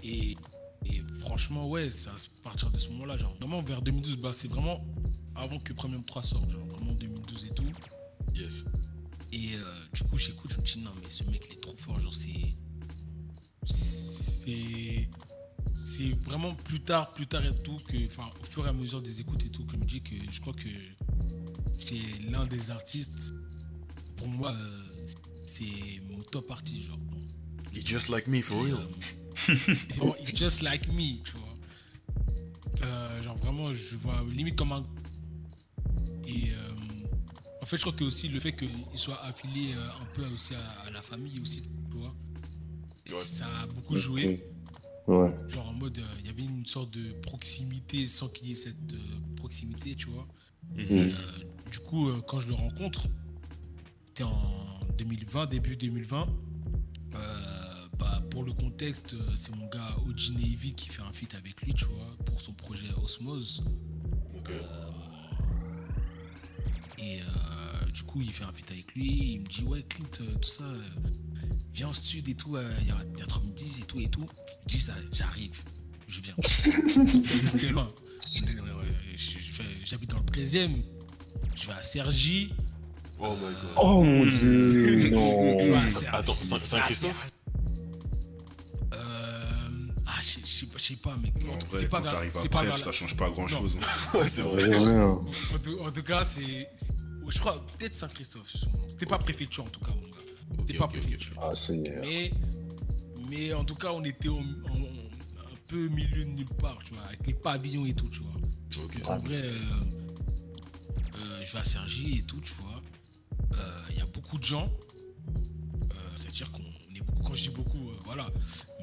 Et, et franchement, ouais, c'est à partir de ce moment-là, genre vraiment vers 2012, bah, c'est vraiment avant que Premium 3 sorte, genre vraiment 2012 et tout. Yes. Et euh, du coup, j'écoute, je me dis non, mais ce mec, il est trop fort, genre c'est. C'est. C'est vraiment plus tard, plus tard et tout, que, enfin, au fur et à mesure des écoutes et tout, que je me dis que je crois que c'est l'un des artistes, pour moi, euh, c'est mon top artiste, genre. He's just like me, for Et, real. euh, vraiment, it's just like me, tu vois. Euh, genre vraiment, je vois limite comme un. Et euh, en fait, je crois que aussi le fait qu'il soit affilié euh, un peu aussi à, à la famille aussi, tu vois. Ouais. Ça a beaucoup joué. Ouais. Genre en mode, euh, il y avait une sorte de proximité sans qu'il y ait cette euh, proximité, tu vois. Mhm. Euh, du coup, euh, quand je le rencontre, c'était en 2020, début 2020. Euh, bah, pour le contexte, euh, c'est mon gars OG Navy qui fait un feat avec lui, tu vois, pour son projet Osmose. Ok. Et euh, du coup, il fait un feat avec lui. Il me dit, ouais, Clint, tout ça, viens en stud et tout. euh, Il y a il y a 3010 et tout et tout. Je dis, ça, j'arrive. Je viens. [laughs] C'était loin. J'habite dans le 13e. Je vais à Sergi. Oh my god. Oh mon dieu, [laughs] non. Attends, Saint- Saint-Christophe? Euh, Ah, je sais- pas- je sais pas, mais En c'est vrai, pas quand grave. t'arrives à C'est pas bref, grave. ça change pas grand chose. [laughs] Ouais, c'est vrai. Hein. En tout, en tout cas, c'est. Je crois peut-être Saint-Christophe. C'était pas préfecture en tout cas, mon gars. C'était pas préfecture. Ah, Seigneur. Mais, mais en tout cas, on était au- en- un peu milieu de nulle part, tu vois, avec les pavillons et tout, tu vois. En vrai, euh, euh, je vais à Sergi et tout, tu vois. Euh, Il y a beaucoup de gens. Euh, C'est-à-dire qu'on est beaucoup, quand je dis beaucoup, euh, voilà.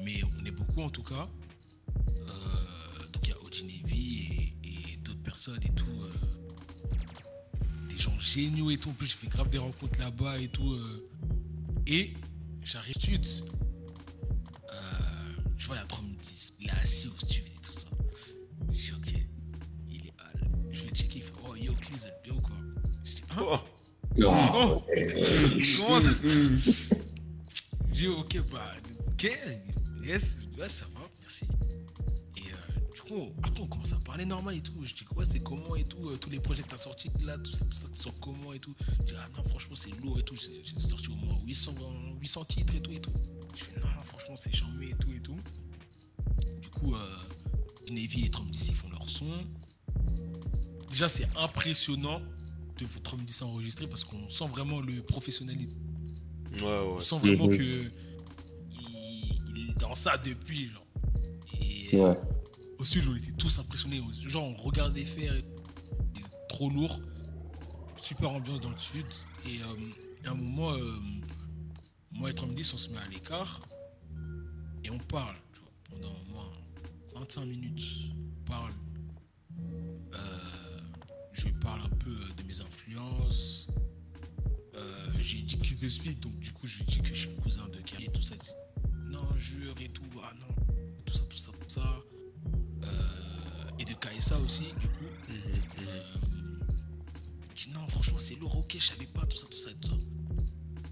Mais on est beaucoup en tout cas. Euh, donc il y a Audi Navy et, et d'autres personnes et tout. euh, des gens géniaux et tout. En plus, j'ai fait grave des rencontres là-bas et tout. euh. et j'arrive. Euh, je vois, il y a 30 Il est assis au studio et tout ça. J'ai dit, ok, quoi Je dis, hein Oh, dit, ok, bah, ok, yes, ouais, ça va, merci. Et euh, du coup, après, on commence à parler normal et tout. Je dis, ouais, c'est comment et tout, euh, tous les projets que t'as sortis là, tout ça, tout ça, tu sors comment et tout. Je dis, ah non, franchement, c'est lourd et tout. J'ai sorti au moins 800, 800 titres et tout et tout. Je fais, non, franchement, c'est charmé et tout et tout. Du coup, euh, Navy et Trump DC font leur son. Déjà, c'est impressionnant de Trump DC enregistrer parce qu'on sent vraiment le professionnalisme. ouais, On ouais. sent vraiment Mhm. que il, il est dans ça depuis. Genre. Et Ouais. au sud, on était tous impressionnés. Genre, on regardait faire. trop lourd. Super ambiance dans le sud. Et euh, à un moment, euh, moi et Trump 10, on se met à l'écart. Et on parle. Tu vois, pendant au moins 25 minutes. On parle. Euh, je lui parle un peu de mes influences. Euh, j'ai dit que je suis, donc du coup, je lui dis que je suis le cousin de Kerry et tout ça. Non, jure et tout, ah non, tout ça, tout ça, tout ça. Euh, et de KSA aussi, du coup. Mhm, Euh, il dit non, franchement, c'est lourd, ok, je savais pas, tout ça, tout ça, tout ça.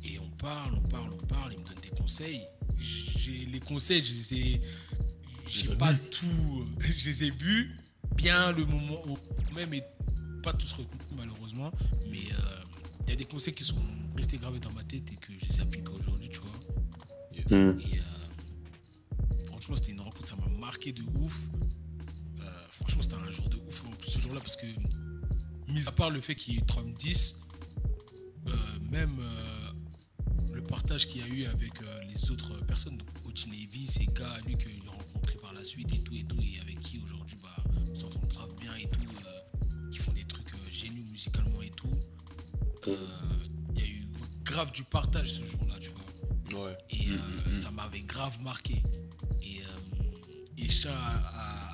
Et on parle, on parle, on parle, il me donne des conseils. J'ai les conseils, je les ai. J'ai pas bu. tout. [laughs] Je les ai bu bien le moment où même et pas tous retenus malheureusement. Mais euh, il y a des conseils qui sont restés gravés dans ma tête et que je les applique aujourd'hui, tu vois. Hmm. Et euh, franchement, c'était une rencontre, ça m'a marqué de ouf. Euh, franchement, c'était un jour de ouf ce jour-là parce que, mis à part le fait qu'il y ait eu Trump 10, euh, même euh, le partage qu'il y a eu avec euh, les autres personnes, donc Oji Navy, ces gars, lui que j'ai rencontré par la suite et tout et tout, et avec qui aujourd'hui bah, on s'entend grave bien et tout, euh, qui font des trucs euh, géniaux musicalement et tout. Euh, Il y a eu grave du partage ce jour-là, tu vois. Ouais. Et Mm, euh, mm, mm. ça m'avait grave marqué. Et, à, à,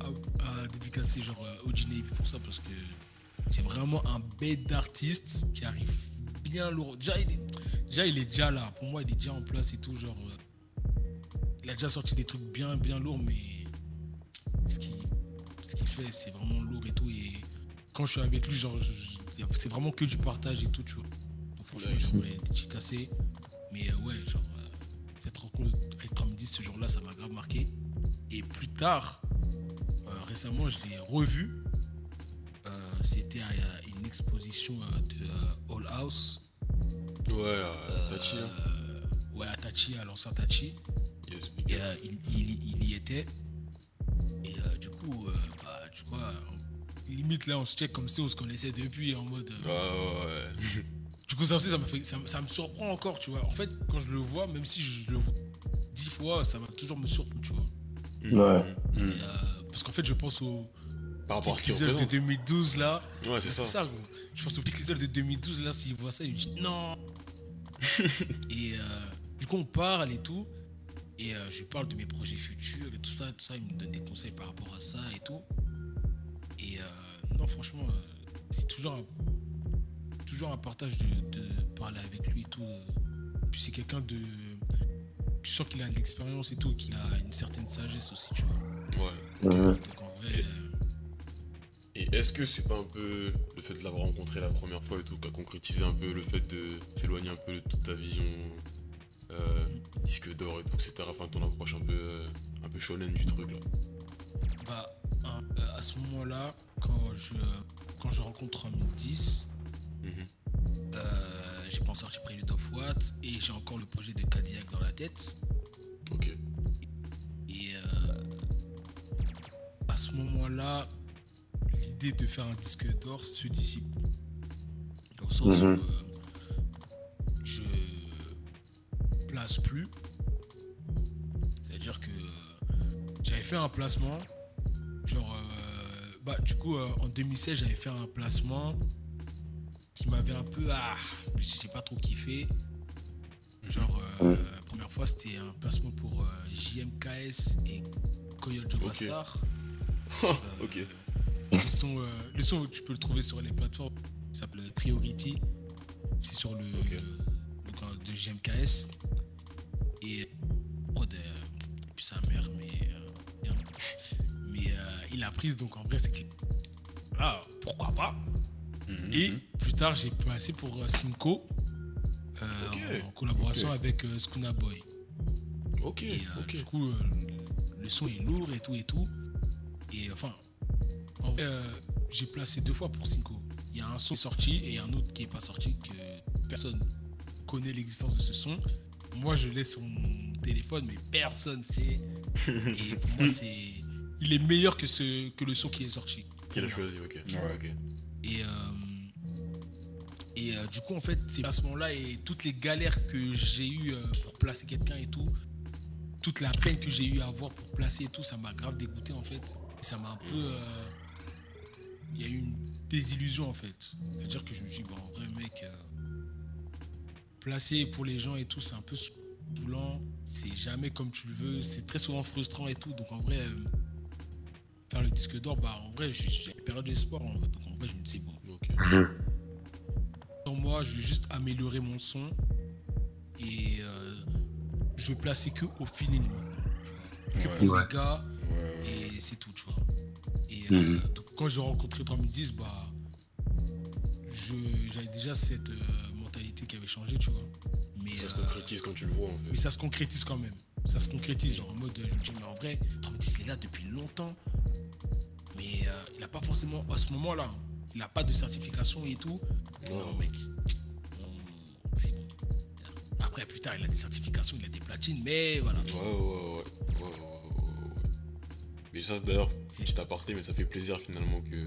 à- à dédicacer genre Navy pour ça parce que c'est vraiment un bête d'artiste qui arrive bien lourd. Déjà il, est, déjà, il est déjà là. Pour moi, il est déjà en place et tout. Genre, il a déjà sorti des trucs bien, bien lourds, mais ce qu'il fait, c'est vraiment lourd et tout. Et quand je suis avec lui, genre, c'est vraiment que du partage et tout, tu vois. Donc, franchement, je voulais dédicacer. Mais euh, ouais, genre, euh, cette rencontre avec Trump 10 ce jour-là, ça m'a grave marqué. Et plus tard, euh, récemment, je l'ai revu. C'était à une exposition de All House. Ouais, euh, Tachi. Euh, ouais, à Tachi, à l'ancien Tachi. Yes, big Et up. il, il- il y était. Et euh, du coup, euh, bah, tu vois, on- limite là, on se check comme si on se connaissait depuis en mode. euh, Ah ouais. [laughs] Du coup, ça aussi, ça me, fait, ça, me- ça me surprend encore, tu vois. En fait, quand je le vois, même si je le vois dix fois, ça va toujours me surprendre, tu vois. Ouais. Mm, mm. Et, euh, parce qu'en fait, je pense au Par rapport à ce de représente. 2012 là. Ouais, c'est C'est ça. ça, gros. Je pense au petit de 2012 là, s'il voit ça, il me dit non. [laughs] et euh, du coup, on parle et tout. Et euh, je lui parle de mes projets futurs et tout ça, tout ça. Il me donne des conseils par rapport à ça et tout. Et euh, non, franchement, euh, c'est toujours un, toujours un partage de, de parler avec lui et tout. euh. Puis c'est quelqu'un de. Tu sens qu'il a de l'expérience et tout, qu'il a une certaine sagesse aussi, tu vois. Ouais. Donc en vrai. Et est-ce que c'est pas un peu le fait de l'avoir rencontré la première fois et tout qui a concrétisé un peu le fait de s'éloigner un peu de toute ta vision euh, disque d'or et tout, etc. Enfin, ton approche un peu, euh, un peu shonen du truc là. Bah, hein, euh, à ce moment-là, quand je, quand je rencontre un 10, Mhm. récemment sorti Prelude of What et j'ai encore le projet de Cadillac dans la tête. Ok. Et euh, à ce moment-là, l'idée de faire un disque d'or se dissipe. Dans le sens où Mhm. euh, place plus. C'est-à-dire que j'avais fait un placement. Genre, euh, bah, du coup, euh, en 2016, j'avais fait un placement qui m'avait un peu. Ah, j'ai pas trop kiffé. Genre, euh, la première fois, c'était un placement pour euh, JMKS et Coyote Jova Ok. Star. [laughs] ok. Le son, euh, le son, tu peux le trouver sur les plateformes. Il s'appelle Priority. C'est sur le donc, euh, de JMKS. Et puis sa mère, mais euh, mais euh, il a prise donc en vrai c'est que voilà, pourquoi pas. Mhm. Et plus tard j'ai passé pour euh, Cinco euh, Ok. en, en collaboration avec Skuna Boy. Ok. Et du coup, le son est lourd et tout et tout. Et enfin, en vrai, euh, j'ai placé deux fois pour Cinco. Il y a un son qui est sorti et il y a un autre qui est pas sorti que personne connaît l'existence de ce son. Moi, je l'ai sur mon téléphone, mais personne sait. et pour moi, [laughs] c'est, il est meilleur que ce que le son qui est sorti. Qui l'a choisi, ok. Ouais. Ok. Et, euh, et euh, du coup, en fait, ces placements-là et toutes les galères que j'ai eues euh, pour placer quelqu'un et tout, toute la peine que j'ai eu à avoir pour placer et tout, ça m'a grave dégoûté en fait. Ça m'a un peu. euh, Il y a eu une désillusion en fait. C'est-à-dire que je me suis dit, bon, en vrai, mec, placer pour les gens et tout, c'est un peu saoulant. C'est jamais comme tu le veux. C'est très souvent frustrant et tout. Donc en vrai. euh, Faire le disque d'or, bah en vrai, j'ai perdu espoir. En fait. Donc en vrai, je me dis, c'est bon Ok. moi, je vais juste améliorer mon son et euh, je vais placer que au feeling maintenant, tu vois. Que Ouais. pour Ouais. les gars Ouais, et c'est tout, tu vois. Et euh, Mhm. donc quand j'ai rencontré 3010, bah je- j'avais déjà cette euh, mentalité qui avait changé, tu vois. Mais, Ça se euh, concrétise quand tu le vois, en mais fait. ça se concrétise quand même. Ça se concrétise, genre en mode, je me dis, mais en vrai, 3010 il est là depuis longtemps. Mais euh, il n'a pas forcément, à ce moment-là, hein, il n'a pas de certification et tout. Non. Non, mec, on- c'est bon. Après, plus tard, il a des certifications, il a des platines, mais voilà. Ouais, ouais, ouais. ouais, ouais, ouais. Mais ça, c'est d'ailleurs, C'est- petit aparté, mais ça fait plaisir finalement que.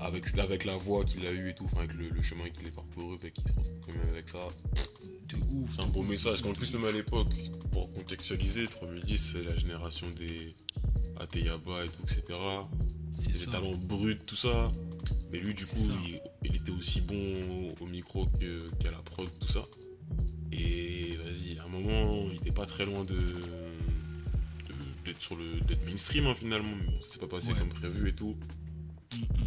Avec, avec la voix qu'il a eue et tout, enfin, avec le, le chemin qu'il est parcouru, bah, qu'il se retrouve quand même avec ça. De ouf. C'est un beau message. En plus, même à l'époque, pour contextualiser, 3010, c'est la génération des Ateyaba et tout, etc. C'est Des talents bruts, tout ça. Mais lui, du coup, il, il était aussi bon au, au micro qu'à la prod, tout ça. Et vas-y, à un moment, il était pas très loin de d'être sur le d'être mainstream hein, finalement mais bon, ça s'est pas passé Ouais. comme prévu et tout.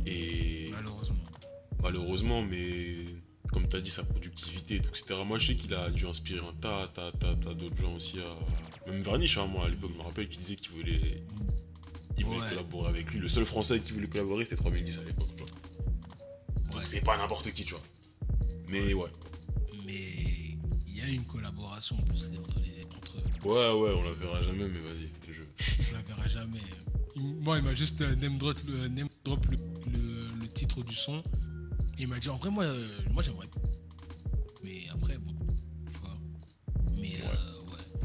Et Malheureusement. malheureusement, mais comme tu as dit, sa productivité, etc. Moi, je sais qu'il a dû inspirer un tas, tas, tas, tas d'autres gens aussi. À... Même Varnish, hein, moi, à l'époque, je me rappelle qu'il disait qu'il voulait, il voulait Ouais. collaborer avec lui. Le seul français qui voulait collaborer, c'était 3010 à l'époque, tu vois. Donc, Ouais. c'est pas n'importe qui, tu vois. Mais ouais. Mais il y a une collaboration en plus entre les. Entre eux. Ouais, ouais, on la verra jamais, mais vas-y, c'est le jeu. Je la verrai jamais. Moi, il m'a juste euh, name drop, le, name drop le, le- le titre du son. Et il m'a dit, en vrai, moi, euh, moi j'aimerais. Mais après, bon, tu vois. Mais euh, ouais.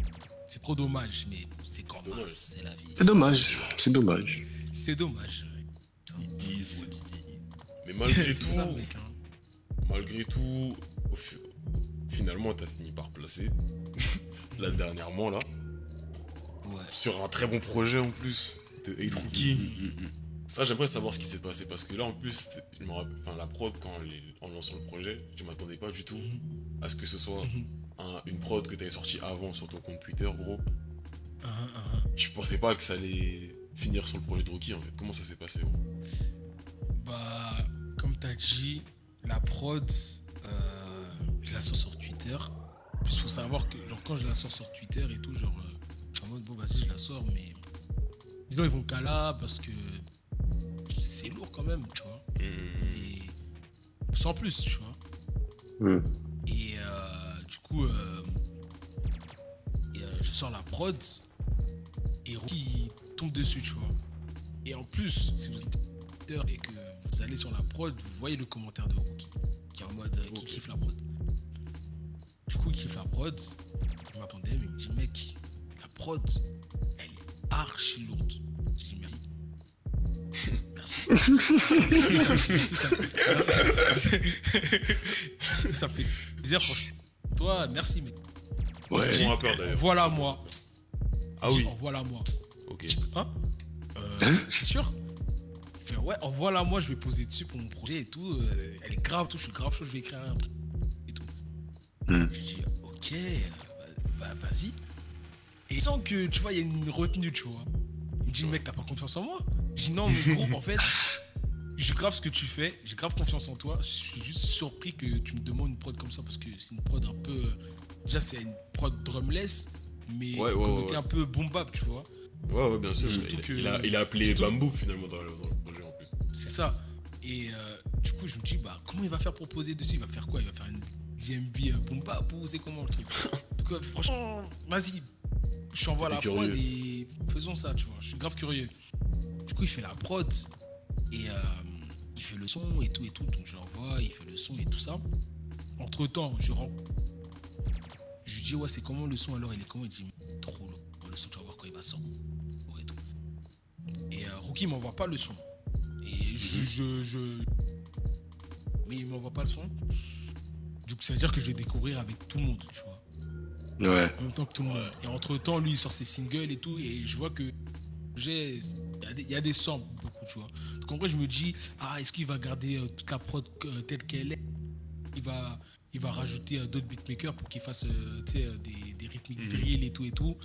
C'est trop dommage, mais c'est dommage. ça, c'est la vie. C'est dommage, c'est dommage. C'est dommage. What it is. Mais [laughs] malgré C'est tout, ça, mec, hein. malgré tout, au fi- finalement, t'as fini par placer. [laughs] là, dernièrement, là. Ouais. Sur un très bon projet en plus, de 8 Rookie. Mm, mm, mm. Ça, j'aimerais savoir ce qui s'est passé parce que là, en plus, c'était- je me rappelle- enfin, la prod, quand les- en lançant le projet, je m'attendais pas du tout à ce que ce soit Mhm. un- une prod que tu avais sortie avant sur ton compte Twitter, gros. Ah, ah, ah. Je pensais pas que ça allait finir sur le projet de Rookie en fait. Comment ça s'est passé gros Bah, comme t'as dit, la prod, euh, je la sors sur Twitter. Il faut savoir que, genre, quand je la sors sur Twitter et tout, genre, euh, je suis en mode, bon, vas-y, je la sors, mais. Ils vont qu'à là parce que c'est lourd quand même, tu vois. Mhm. Et sans plus, tu vois. Hmm. Et euh, du coup, euh, et, euh, je sors la prod et Rocky tombe dessus, tu vois. Et en plus, si vous êtes et que vous allez sur la prod, vous voyez le commentaire de Rookie qui est en mode, euh, qui kiffe la prod. Du coup, il kiffe la prod. Il m'attendait, mais il me dit, mec, la prod, elle est archi lourde. Je dis merci. Merci. Merci, [laughs] ça, fait- plaisir, franchement. Toi, merci, mais Ouais. Rappeur d'ailleurs. voilà moi. Ah dis, oui. Envoie-la moi. Ok. Hein Euh, C'est sûr Je fais, ouais, envoie-la moi, je vais poser dessus pour mon projet et tout. euh, elle est grave, tout, je suis grave chaud, je vais écrire un truc et tout. Hmm. Je dis, ok, euh, bah, vas-y. Et sans que, tu vois, il y a une retenue, tu vois. Il me dit, mec, t'as pas confiance en moi? Je dis, non, mais gros, en fait, je grave ce que tu fais, j'ai grave confiance en toi. Je suis juste surpris que tu me demandes une prod comme ça parce que c'est une prod un peu. euh, Déjà, c'est une prod drumless, mais Ouais, ouais, un peu boom bap, tu vois. Ouais, ouais, bien sûr. Il, que- il a, il a appelé surtout- Bamboo finalement dans le, dans le projet en plus. C'est ça. Et euh, du coup, je me dis, bah, comment il va faire pour poser dessus? Il va faire quoi? Il va faire une DMV euh, boom bap ou c'est comment le truc? [laughs] Donc, euh, franchement, vas-y. Je t'envoie la T'étais prod curieux. et faisons ça, tu vois. Je suis grave curieux. Du coup, il fait la prod et euh, il fait le son et tout et tout. Donc, je l'envoie, il fait le son et tout ça. Entre temps, je rentre. Je lui dis, ouais, c'est comment le son alors? Il est comment? Il dit, trop lourd. Le son, tu vas voir quand il va sortir. Et, tout. et euh, Rookie m'envoie pas le son. Et je, je, je- Mais il m'envoie pas le son. Donc ça veut dire que je vais découvrir avec tout le monde, tu vois. Ouais. En même temps que tout le monde. Et entre temps, lui, il sort ses singles et tout. Et je vois que j'ai. Il y a des- samples, beaucoup, tu vois. Donc en vrai, je me dis, ah, est-ce qu'il va garder euh, toute la prod euh, telle qu'elle est? Il va, il va rajouter euh, d'autres beatmakers pour qu'il fasse euh, tu sais, euh, des, des rythmiques Mhm. drill et tout et tout.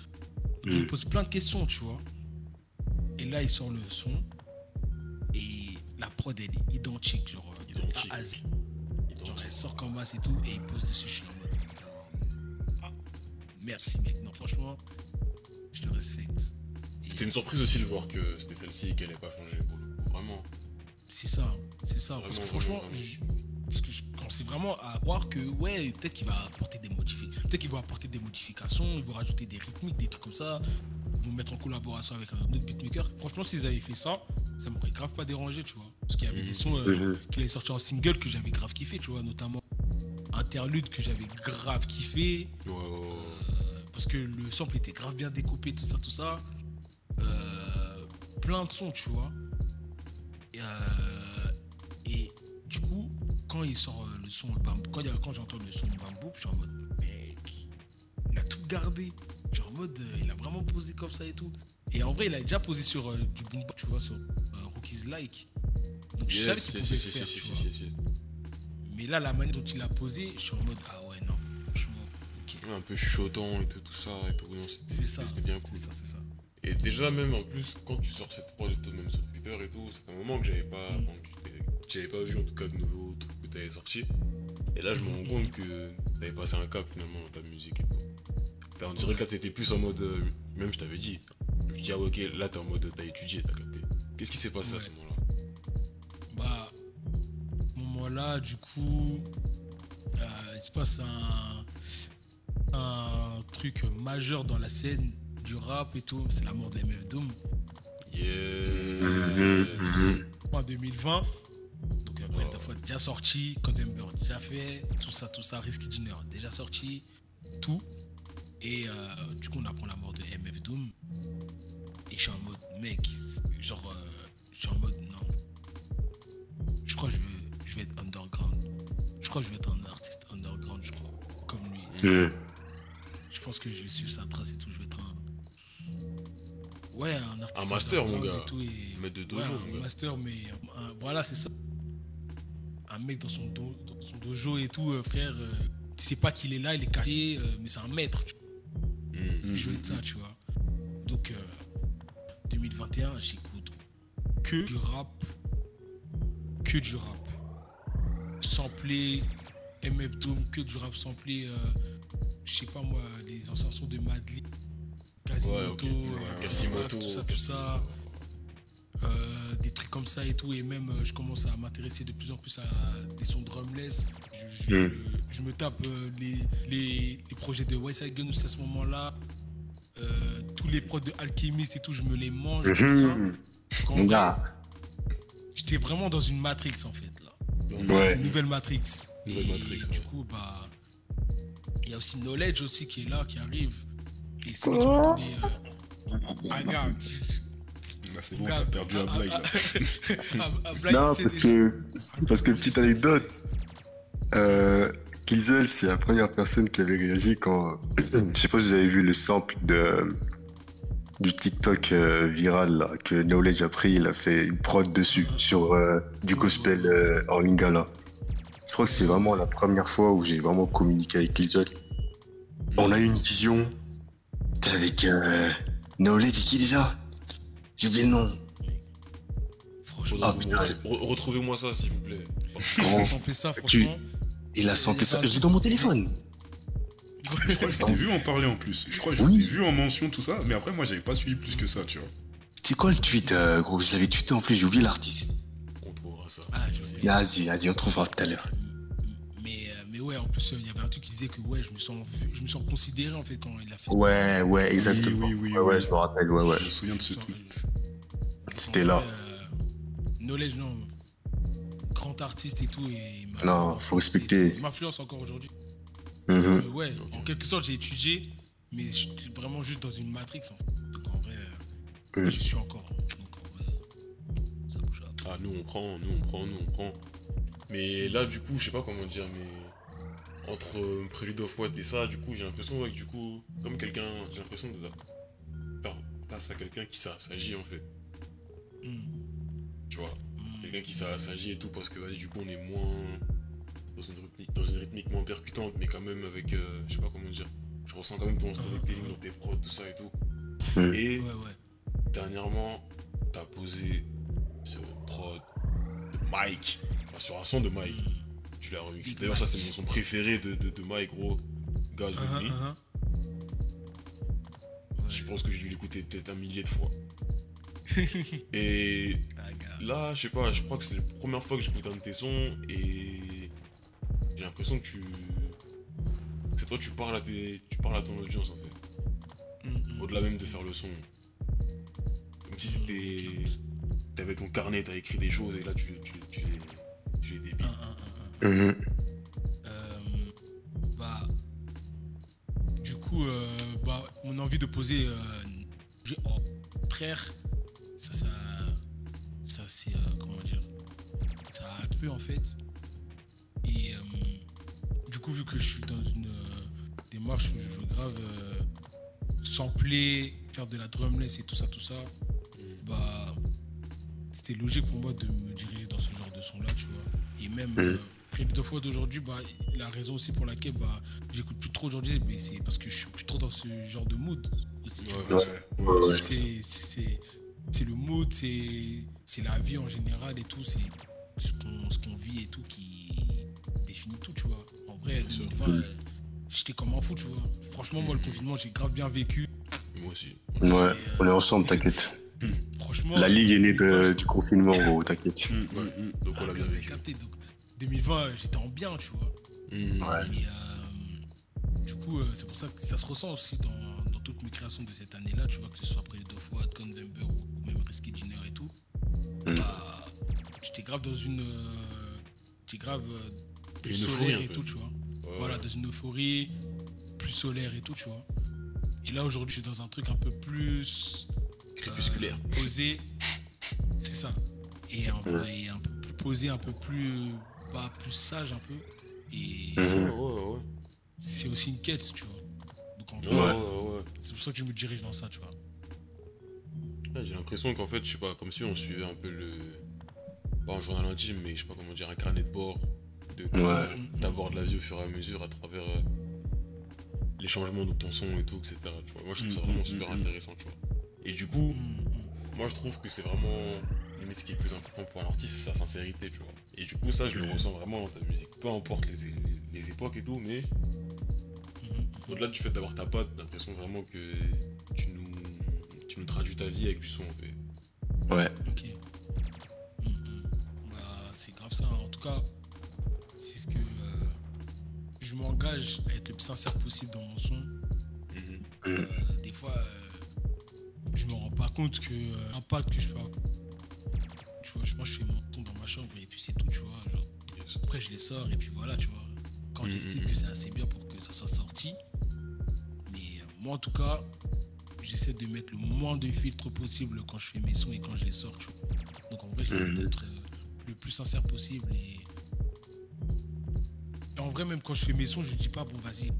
Donc, je me pose plein de questions, tu vois. Et là, il sort le son. Et la prod, elle est identique, genre de Identique. Genre, elle sort comme masse et tout, et il pose dessus, je suis en mode. Merci, mec. Non, franchement, je te respecte. Et C'était une surprise aussi de voir que c'était celle-ci et qu'elle n'ait pas changé pour le coup. Vraiment. C'est ça, c'est ça. Parce que Vraiment, franchement, vraiment, je, parce que je commençais vraiment à croire que, ouais, peut-être qu'il va apporter des modifications. Peut-être qu'il va apporter des modifications, il va rajouter des rythmiques, des trucs comme ça. Ils vont mettre en collaboration avec un autre beatmaker. Franchement, s'ils avaient fait ça, ça m'aurait grave pas dérangé, tu vois. Parce qu'il y avait des Mhm. sons euh, Mhm. qu'il avait sortis en single que j'avais grave kiffé, tu vois, notamment Interlude que j'avais grave kiffé. Euh, parce que le sample était grave bien découpé, tout ça, tout ça. Euh, plein de sons, tu vois. Et, euh, et du coup, quand il sort euh, le son Bamboo, quand, j'entends le son Bamboo, je suis en mode, mec, il a tout gardé. Genre en mode, il a vraiment posé comme ça et tout. Et en vrai, il a déjà posé sur euh, du bap, tu vois, sur Rookies Like. Donc je savais qu'il pouvait faire. Mais là, la manière dont il a posé, je suis en mode, ah ouais, non, Un peu chuchotant et tout, tout ça et tout. C'est C'était ça, c'était c'est bien c'est cool. ça, c'est ça. Et déjà, même en plus, quand tu sors cette prod, même sur Twitter et tout, fait un moment que j'avais pas, Mm. que j'avais- pas vu en tout cas de nouveaux trucs que t'avais sortis. Et là, je me rends compte que t'avais passé un cap finalement dans ta musique et tout. T'as- On dirait que là, t'étais plus en mode. euh, même je t'avais dit. Je me dis, ah ok, là, t'es en mode. T'as étudié, t'as capté. Qu'est-ce qui s'est passé à ce moment-là? Bah, à ce moment-là, du coup, euh, il se passe un, un truc majeur dans la scène du rap et tout. C'est la mort de MF Doom Yes. en 2020. Donc, euh, Brent Fois déjà sorti, Code Ember déjà fait, tout ça, tout ça, Risky Dinner déjà sorti, tout. Et euh, du coup, on apprend la mort de MF Doom. Et je suis en mode, mec, genre, euh, je suis en mode, non. Je crois que je vais, je vais être underground. Je crois que je vais être un artiste underground, je crois. Comme lui. Je pense que je vais suivre sa trace et tout. Je vais être un. Ouais, un artiste. Un master, mon gars. et tout, et- Maître de Ouais, dojo, un mon gars. master, mais un- voilà, c'est ça. Un mec dans son, do- dans son dojo et tout, euh, frère. euh, tu sais pas qu'il est là, il est caché, euh, mais c'est un maître. tu Mm. je veux être ça, tu vois. Donc, euh, 2021, j'écoute que du rap. Que du rap. Samplé, MF Doom, que du rap samplé. Je sais pas moi, les anciens sons de Madly, Quasimoto, Ouais, ok. euh, Quasimoto. tout ça, tout ça. Euh, des trucs comme ça et tout. Et même, euh, je commence à m'intéresser de plus en plus à des sons drumless. Je, je- Mm. je me tape euh, les, les, les projets de West Side Gun à ce moment-là. Tous les prods de Alchemist et tout, je me les mange. Mon vrai, gars. J'étais vraiment dans une matrix en fait là. Ouais. Une nouvelle Matrix. Nouvelle Et Matrix, Du ouais. coup, bah. Il y a aussi Knowledge aussi qui est là, qui arrive. Et c'est. Là, c'est bon, t'as perdu un blague, là. [laughs] Non, parce déjà- que, parce que petite anecdote, euh, Kizel, c'est la première personne qui avait réagi quand, [clears throat] je sais pas si vous avez vu le sample de, du TikTok euh, viral là, que Knowledge a pris, il a fait une prod dessus, sur euh, du gospel euh, en lingala. Je crois que c'est vraiment la première fois où j'ai vraiment communiqué avec Kizel. On a eu une vision, c'était avec euh, qui déjà? J'ai oublié le nom. Franchement, Ah, putain. re- Retrouvez-moi ça, s'il vous plaît. Grand. sampler ça, Tu- franchement. Il a samplé ça. Je l'ai dans mon téléphone. Je crois que je t'ai vu en parler en plus. Je crois que je Oui. t'ai vu en mention, tout ça. Mais après, moi, j'avais pas suivi plus que ça, tu vois. C'était quoi le tweet, euh, gros? Je l'avais tweeté en plus, j'ai oublié l'artiste. On trouvera ça. Ah, j'ai oublié. Vas-y, vas-y, on trouvera tout à l'heure. Ouais, en plus, euh, il y avait un truc qui disait que ouais, je me sens, vu- je me sens considéré en fait quand il a fait. Ouais, ouais, exactement. Oui, oui, oui, ouais, ouais, je me rappelle, ouais, ouais. Je me souviens de ce Je tweet. C'était là. euh, knowledge, non. Grand artiste et tout. Et il m'a- Non, faut respecter. Il m'influence encore aujourd'hui. Mhm. Euh, ouais, en quelque sorte, j'ai étudié, mais j'étais vraiment juste dans une matrix en fait. Donc en vrai, euh, Mm. j'y suis encore. hein. Donc en vrai, ça bouge pas. Ah, nous on prend, nous on prend, nous on prend. Mais là, du coup, je sais pas comment dire, mais entre euh, Prélude of What et ça, du coup, j'ai l'impression ouais, que du coup, comme quelqu'un, j'ai l'impression de faire face à quelqu'un qui s'a- s'agit en fait. Mm. Tu vois, Mm. quelqu'un qui s'a- s'agit et tout, parce que vas-y, du coup, on est moins dans une, rythmique, dans une rythmique moins percutante, mais quand même avec, euh, je sais pas comment dire, je ressens quand même ton storytelling dans tes prods, tout ça et tout. Mm. Et Ouais, ouais. dernièrement, t'as posé ce prod de Mike, enfin, sur un son de Mike. Tu l'as remixé. D'ailleurs, ça, c'est mon son préféré de, de, de Mike, gros. With Uh-huh, uh-huh. Je pense que j'ai dû l'écouter peut-être un millier de fois. [laughs] et Ah, là, je sais pas, je crois que c'est la première fois que j'écoute un de tes sons et j'ai l'impression que tu. C'est toi, tu parles, à tes... tu parles à ton audience en fait. Mm, mm. Au-delà même de faire le son. Comme si c'était. T'avais ton carnet, t'as écrit des choses et là tu, tu, tu les, tu les débiles. Un, Mhm. Euh, bah, du coup, euh, bah, mon envie de poser, euh, j'ai- au contraire, ça, ça, ça c'est, euh, comment dire, ça a accru en fait. Et euh, du coup, vu que je suis dans une euh, démarche où je veux grave euh, sampler, faire de la drumless et tout ça, tout ça, bah, c'était logique pour moi de me diriger dans ce genre de son là, tu vois. Et même euh, fois d'aujourd'hui, bah, la raison aussi pour laquelle bah, j'écoute plus trop aujourd'hui, mais c'est parce que je suis plus trop dans ce genre de mood Ouais, ouais. Ouais. C'est- c'est c'est le mood, c'est c'est la vie en général et tout, c'est ce qu'on ce qu'on vit et tout qui définit tout, tu vois. En vrai, sûr. 2020, euh, j'étais comme un fou, tu vois. Franchement, moi, le confinement, j'ai grave bien vécu. Moi aussi. Ouais, on est ensemble, t'inquiète. Franchement, La ligue est née de- du confinement, gros, t'inquiète. Mm, Ouais. mm, mm. Donc on Ah, l'a bien vous avez vécu. capté. Donc, 2020, euh, j'étais en bien, tu vois. Mmh. Ouais. Et euh, du coup, euh, c'est pour ça que ça se ressent aussi dans, dans toutes mes créations de cette année-là, tu vois, que ce soit après les deux fois, Convember ou même Risky Dinner et tout. Mm. Bah, j'étais grave dans une. euh, j'étais grave plus Une solaire et tout, tu vois. Ouais, Voilà, dans une euphorie, plus solaire et tout, tu vois. Et là, aujourd'hui, je suis dans un truc un peu plus. Crépusculaire. euh, posé. C'est ça. Et un, et un peu plus posé, un peu plus. Pas plus sage, un peu. Et Ouais, Mhm. ouais, ouais. c'est aussi une quête, tu vois. Donc en Ouais, ouais, ouais. c'est pour ça que je me dirige dans ça, tu vois. Ouais, J'ai l'impression qu'en fait, je sais pas, comme si on suivait un peu le. Pas un journal intime, mais je sais pas comment dire, un carnet de bord. De Ouais. T'abordes la vie au fur et à mesure à travers euh, les changements de ton son et tout, etc. Tu vois. Moi, je trouve ça Mm, vraiment mm, super mm, mm. intéressant, tu vois. Et du coup, Mm, moi, je trouve que c'est vraiment. Limite, ce qui est le plus important pour un artiste, c'est sa sincérité, tu vois. Et du coup, ça, je le ressens vraiment dans ta musique. Peu importe les, les, les époques et tout, mais mm, au-delà du fait d'avoir ta patte, j'ai l'impression vraiment que tu nous, tu nous traduis ta vie avec du son, en fait. Ouais. Ok. Mm. Bah, c'est grave ça. En tout cas, c'est ce que euh, je m'engage à être le plus sincère possible dans mon son. Mhm. Euh, des fois, euh, je me rends pas compte que euh, l'impact que je peux avoir. Tu vois, je- moi je fais mon son dans ma chambre et puis c'est tout, tu vois. Genre. Après, je les sors et puis voilà, tu vois. Quand Mhm, j'estime mhm. que c'est assez bien pour que ça soit sorti. Mais euh, moi, en tout cas, j'essaie de mettre le moins de filtres possible quand je fais mes sons et quand je les sors, tu vois. Donc en vrai, j'essaie Mhm. d'être euh, le plus sincère possible et... et en vrai, même quand je fais mes sons, je dis pas, bon, vas-y,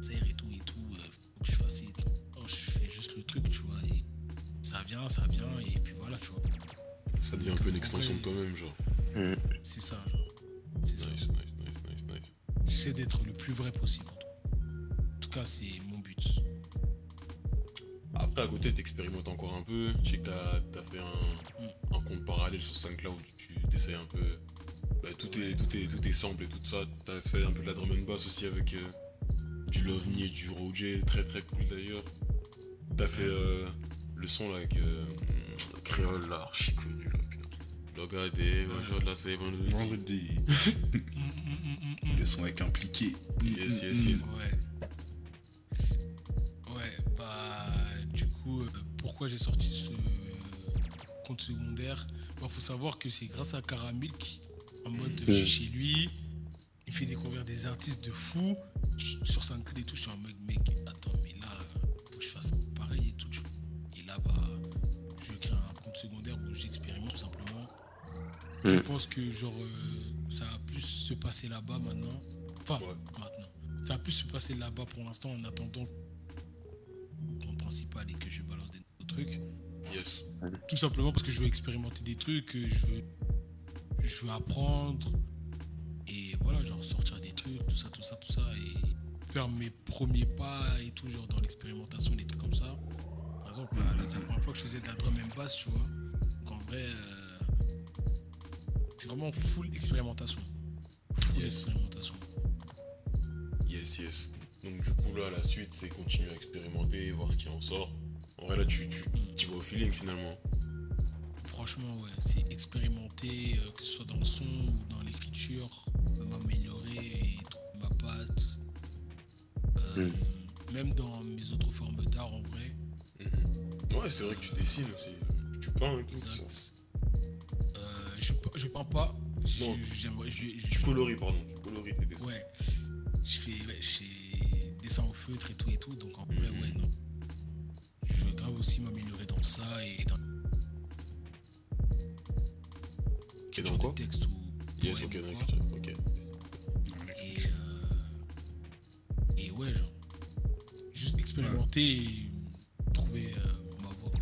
serre et tout et tout, euh, faut que je fasse et tout. Non, je fais juste le truc, tu vois. Et ça vient, ça vient et puis voilà, tu vois. Ça devient un peu une extension de toi-même, genre. C'est ça, genre. C'est ça. Nice, nice, nice, nice, nice. J'essaie d'être le plus vrai possible. en tout cas. C'est mon but. Après, à côté, t'expérimentes encore un peu. Je sais que t'as as fait un, un compte parallèle sur SoundCloud où tu essayes un peu. Bah, tout, est, tout, est, tout est sample et tout ça. T'as fait un peu de la drum and bass aussi avec euh, du Lovni et du Roger, très très cool d'ailleurs. T'as fait euh, le son là avec euh, Créole là, archi connu là, putain. Logadé, aujourd'hui là c'est vendredi. Vendredi. Le son avec impliqué. Yes, yes, yes. Ouais. Ouais, bah, du coup, euh, pourquoi j'ai sorti ce euh, compte secondaire? Il faut savoir que c'est grâce à Caramilk, en mode euh, je suis chez lui, il fait découvrir des artistes de fou. Je- Sur SoundCloud et tout, je suis en mode, mec, attends, mais secondaire où j'expérimente tout simplement. Je pense que, genre, euh, ça va plus se passer là-bas maintenant. Enfin, Ouais. maintenant. Ça va plus se passer là-bas pour l'instant en attendant mon principal et que je balance des nouveaux trucs. Yes. Tout simplement parce que je veux expérimenter des trucs, je veux, je veux apprendre et voilà, genre sortir des trucs, tout ça, tout ça, tout ça et faire mes premiers pas et tout, genre dans l'expérimentation, des trucs comme ça. Par exemple, là, c'était la première fois que je faisais de la drum and bass, tu vois. Donc en vrai, euh, c'est vraiment full expérimentation. Full Yes. expérimentation. Yes, yes. Donc du coup là, la suite, c'est continuer à expérimenter, voir ce qui en sort. En vrai là, tu, tu, tu vas au feeling finalement. Franchement, ouais, c'est expérimenter, euh, que ce soit dans le son ou dans l'écriture, m'améliorer et trouver ma patte. Euh, Même dans mes autres formes d'art, en vrai. Ouais, c'est vrai que tu dessines aussi. Tu peins et tout ça. Exact. Euh, je, pe- je peins pas. Je- Non. Je- je- Tu coloris, pardon. Tu coloris tes dessins. Ouais. Je fais, ouais, je fais dessin au feutre et tout et tout. Donc en vrai, Mhm. ouais, non. Je veux grave aussi m'améliorer dans ça et dans Et dans genre quoi de texte ou. Yes, ok, ou dans. Ok. Et, euh, et ouais, genre, juste expérimenter et trouver euh, ma voie.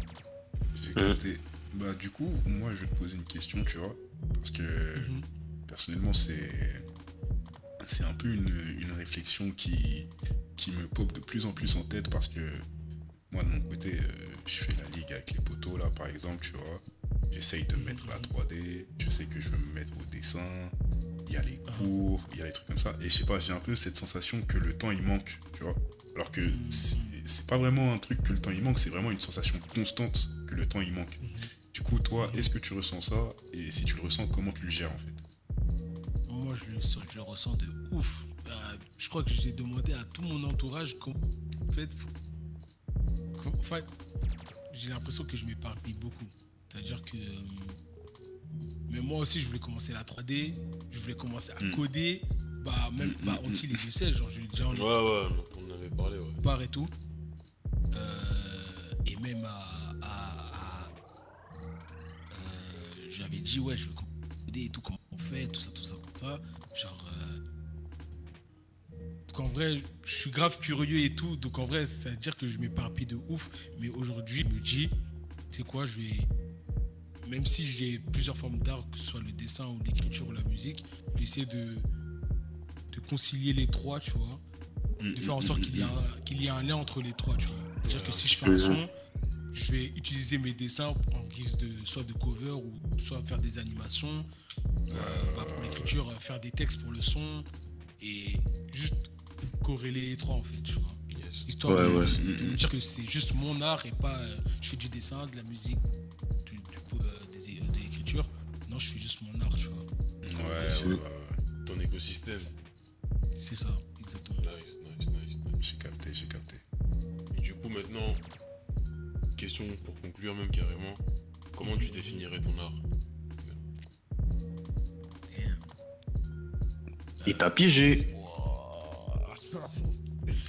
J'ai capté. Bah, du coup, moi, je vais te poser une question, tu vois. Parce que, Mhm. personnellement, c'est. C'est un peu une, une réflexion qui, qui me pop de plus en plus en tête parce que moi, de mon côté, euh, je fais la ligue avec les poteaux, là, par exemple, tu vois. J'essaye de mettre la 3D, je sais que je veux me mettre au dessin, il y a les cours, il y a les trucs comme ça. Et je sais pas, j'ai un peu cette sensation que le temps, il manque, tu vois. Alors que c'est c'est pas vraiment un truc que le temps, il manque, c'est vraiment une sensation constante que le temps, il manque. Du coup, toi, est-ce que tu ressens ça? Et si tu le ressens, comment tu le gères en fait? Moi, je le, sens- je le ressens de ouf. Euh, je crois que j'ai demandé à tout mon entourage comment. En fait, comment- en fait, j'ai l'impression que je m'éparpille beaucoup. C'est-à-dire que. euh, mais moi aussi, je voulais commencer la 3D, je voulais commencer à Mm. coder. Bah, même, bah, Antil, il le sait, genre, je lui ai déjà en Ouais, ouais, on en avait parlé, ouais. part et tout. Euh, et même à. à- à- euh, J'avais dit, ouais, je veux aider et tout, comment on fait, tout ça, tout ça, tout ça. Genre. euh, donc en vrai, je suis grave curieux et tout. Donc en vrai, ça veut dire que je m'éparpille de ouf. Mais aujourd'hui, je me dis, c'est quoi, je vais. Même si j'ai plusieurs formes d'art, que ce soit le dessin ou l'écriture ou la musique, je vais essayer de, de concilier les trois, tu vois de faire en sorte qu'il y, ait un- qu'il y ait un lien entre les trois, tu vois. C'est-à-dire que si je fais un son, je vais utiliser mes dessins en guise de soit de cover ou soit faire des animations. Euh, bah, pour l'écriture, euh, faire des textes pour le son et juste corréler les trois en fait, tu vois. Yes. Histoire Ouais, de, ouais, de me dire que c'est juste mon art et pas euh, je fais du dessin, de la musique, du, du- euh, des- de l'écriture. Non, je fais juste mon art, tu vois. Ouais, c'est- ouais, ouais. Ton écosystème. C'est ça, exactement. Nice, nice, nice, nice. J'ai capté, j'ai capté. Du coup, maintenant, question pour conclure même carrément. Comment tu définirais ton art? Il t'a piégé.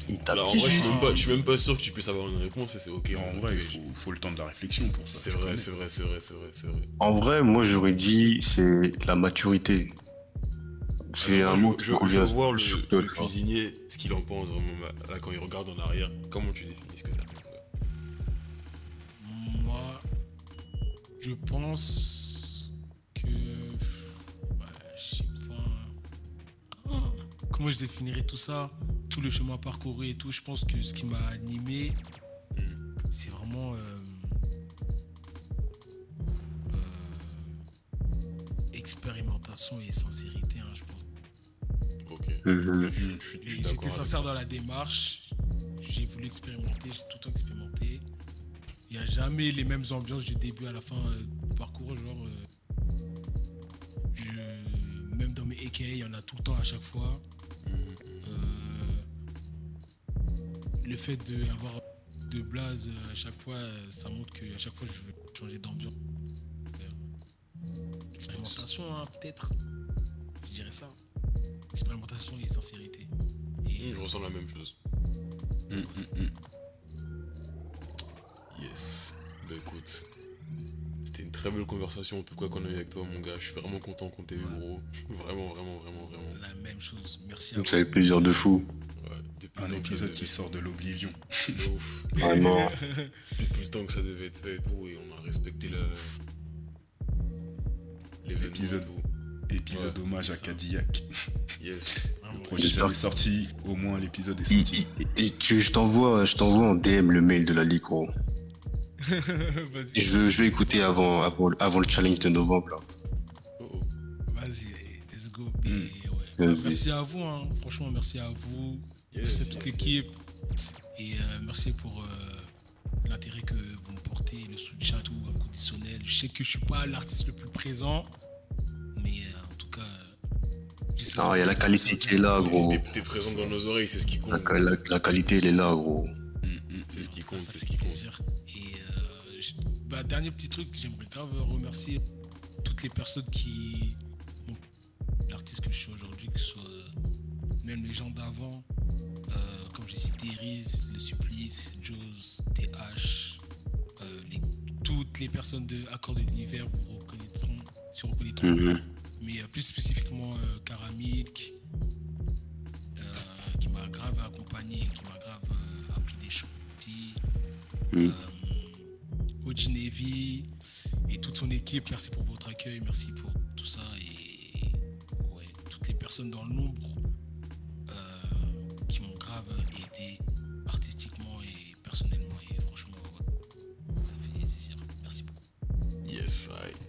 Il t'a Alors, en vrai, je suis, même pas, je suis même pas sûr que tu puisses avoir une réponse et c'est ok. En vrai, il faut, faut le temps de la réflexion pour ça. C'est vrai, c'est vrai, c'est vrai, c'est vrai, c'est vrai. En vrai, moi j'aurais dit c'est la maturité. C'est un mot je, je- je veux voir le, cuisinier, ce qu'il en pense vraiment là, quand il regarde en arrière. Comment tu définis ce que t'as Moi, je pense que. Ouais, je sais pas. Ah, Comment je définirais tout ça? Tout le chemin parcouru et tout. Je pense que ce qui m'a animé, c'est vraiment. euh, euh, expérimentation et sincérité, hein, je pense. Ok. Mhm. J'étais sincère ça. dans la démarche. J'ai voulu expérimenter, j'ai tout le temps expérimenté. Il n'y a jamais les mêmes ambiances du début à la fin euh, du parcours. Genre, euh, je, même dans mes AKA, il y en a tout le temps à chaque fois. Euh, le fait d'avoir de blaze euh, à chaque fois, ça montre qu'à chaque fois, je veux changer d'ambiance. Expérimentation, hein, peut-être. Je dirais ça. Expérimentation et sincérité. Et Je ressens la même chose. Mm, mm, mm. Yes. Bah écoute, c'était une très belle conversation en tout cas qu'on a eu avec toi mon gars. Je suis vraiment content qu'on t'ait eu gros. [laughs] Vraiment, vraiment, vraiment, vraiment. la même chose. Merci à vous. Ça fait plaisir de fou. Ouais, depuis le Un épisode qui sort de l'oblivion. [laughs] de ouf. [laughs] Vraiment. Depuis le temps que ça devait être fait et tout, et on a respecté le. L'événement. L'épisode. Épisode Ouais, hommage à. Cadillac. Yes. Le projet J'espère jamais sorti, au moins l'épisode est sorti. tu- je t'envoie, je t'envoie en DM le mail de la ligue, gros. [laughs] Vas-y, Et je veux, je vais écouter avant, avant, avant le challenge de novembre. Là. Oh, oh. vas-y, let's go. Mm. ouais. Vas-y. Merci à vous, hein. franchement, merci à vous. Yes, merci à toute l'équipe. Et euh, merci pour euh, l'intérêt que vous me portez, le soutien tout inconditionnel. Je sais que je suis pas l'artiste le plus présent, Non, il y a la qualité qui est là, gros. T'es présent dans nos oreilles, c'est ce qui La, compte. la- la qualité, elle est là, gros. Mm, mm. C'est ce qui compte, c'est ce qui compte. Et euh, je- bah, dernier petit truc, j'aimerais grave remercier toutes les personnes qui. bon, L'artiste que je suis aujourd'hui, que ce soit euh, même les gens d'avant, euh, comme j'ai cité Iris, Le Supplice, Joes, TH, euh, les- toutes les personnes de Accord de l'Univers vous reconnaîtront, se reconnaîtront Mhm. Mais euh, plus spécifiquement euh, Caramilk, euh, qui m'a grave accompagné, qui m'a grave euh, appris des choses aussi. Mm. Euh, et toute son équipe, merci pour votre accueil, merci pour tout ça. Et ouais, toutes les personnes dans l'ombre euh, qui m'ont grave aidé artistiquement et personnellement. Et franchement, ouais, ça fait plaisir. Merci beaucoup. Yes, aïe.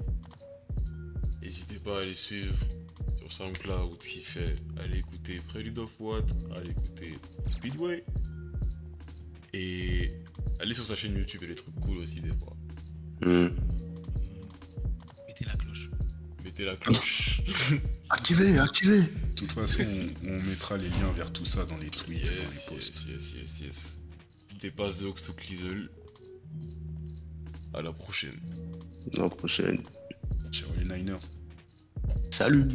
N'hésitez pas à les suivre sur SoundCloud, ce qu'il fait. Allez écouter Prelude of What, allez écouter Speedway. Et allez sur sa chaîne YouTube, il y a des trucs cool aussi des fois. Mhm. Mettez la cloche. Mettez la cloche. [laughs] Activez, activez. De toute façon, on, on mettra les liens vers tout ça dans les tweets, dans yes, les posts. yes, yes, yes, yes. C'était pas The Ox to Clisel. À la prochaine. À la prochaine. Ciao les Niners. Salut.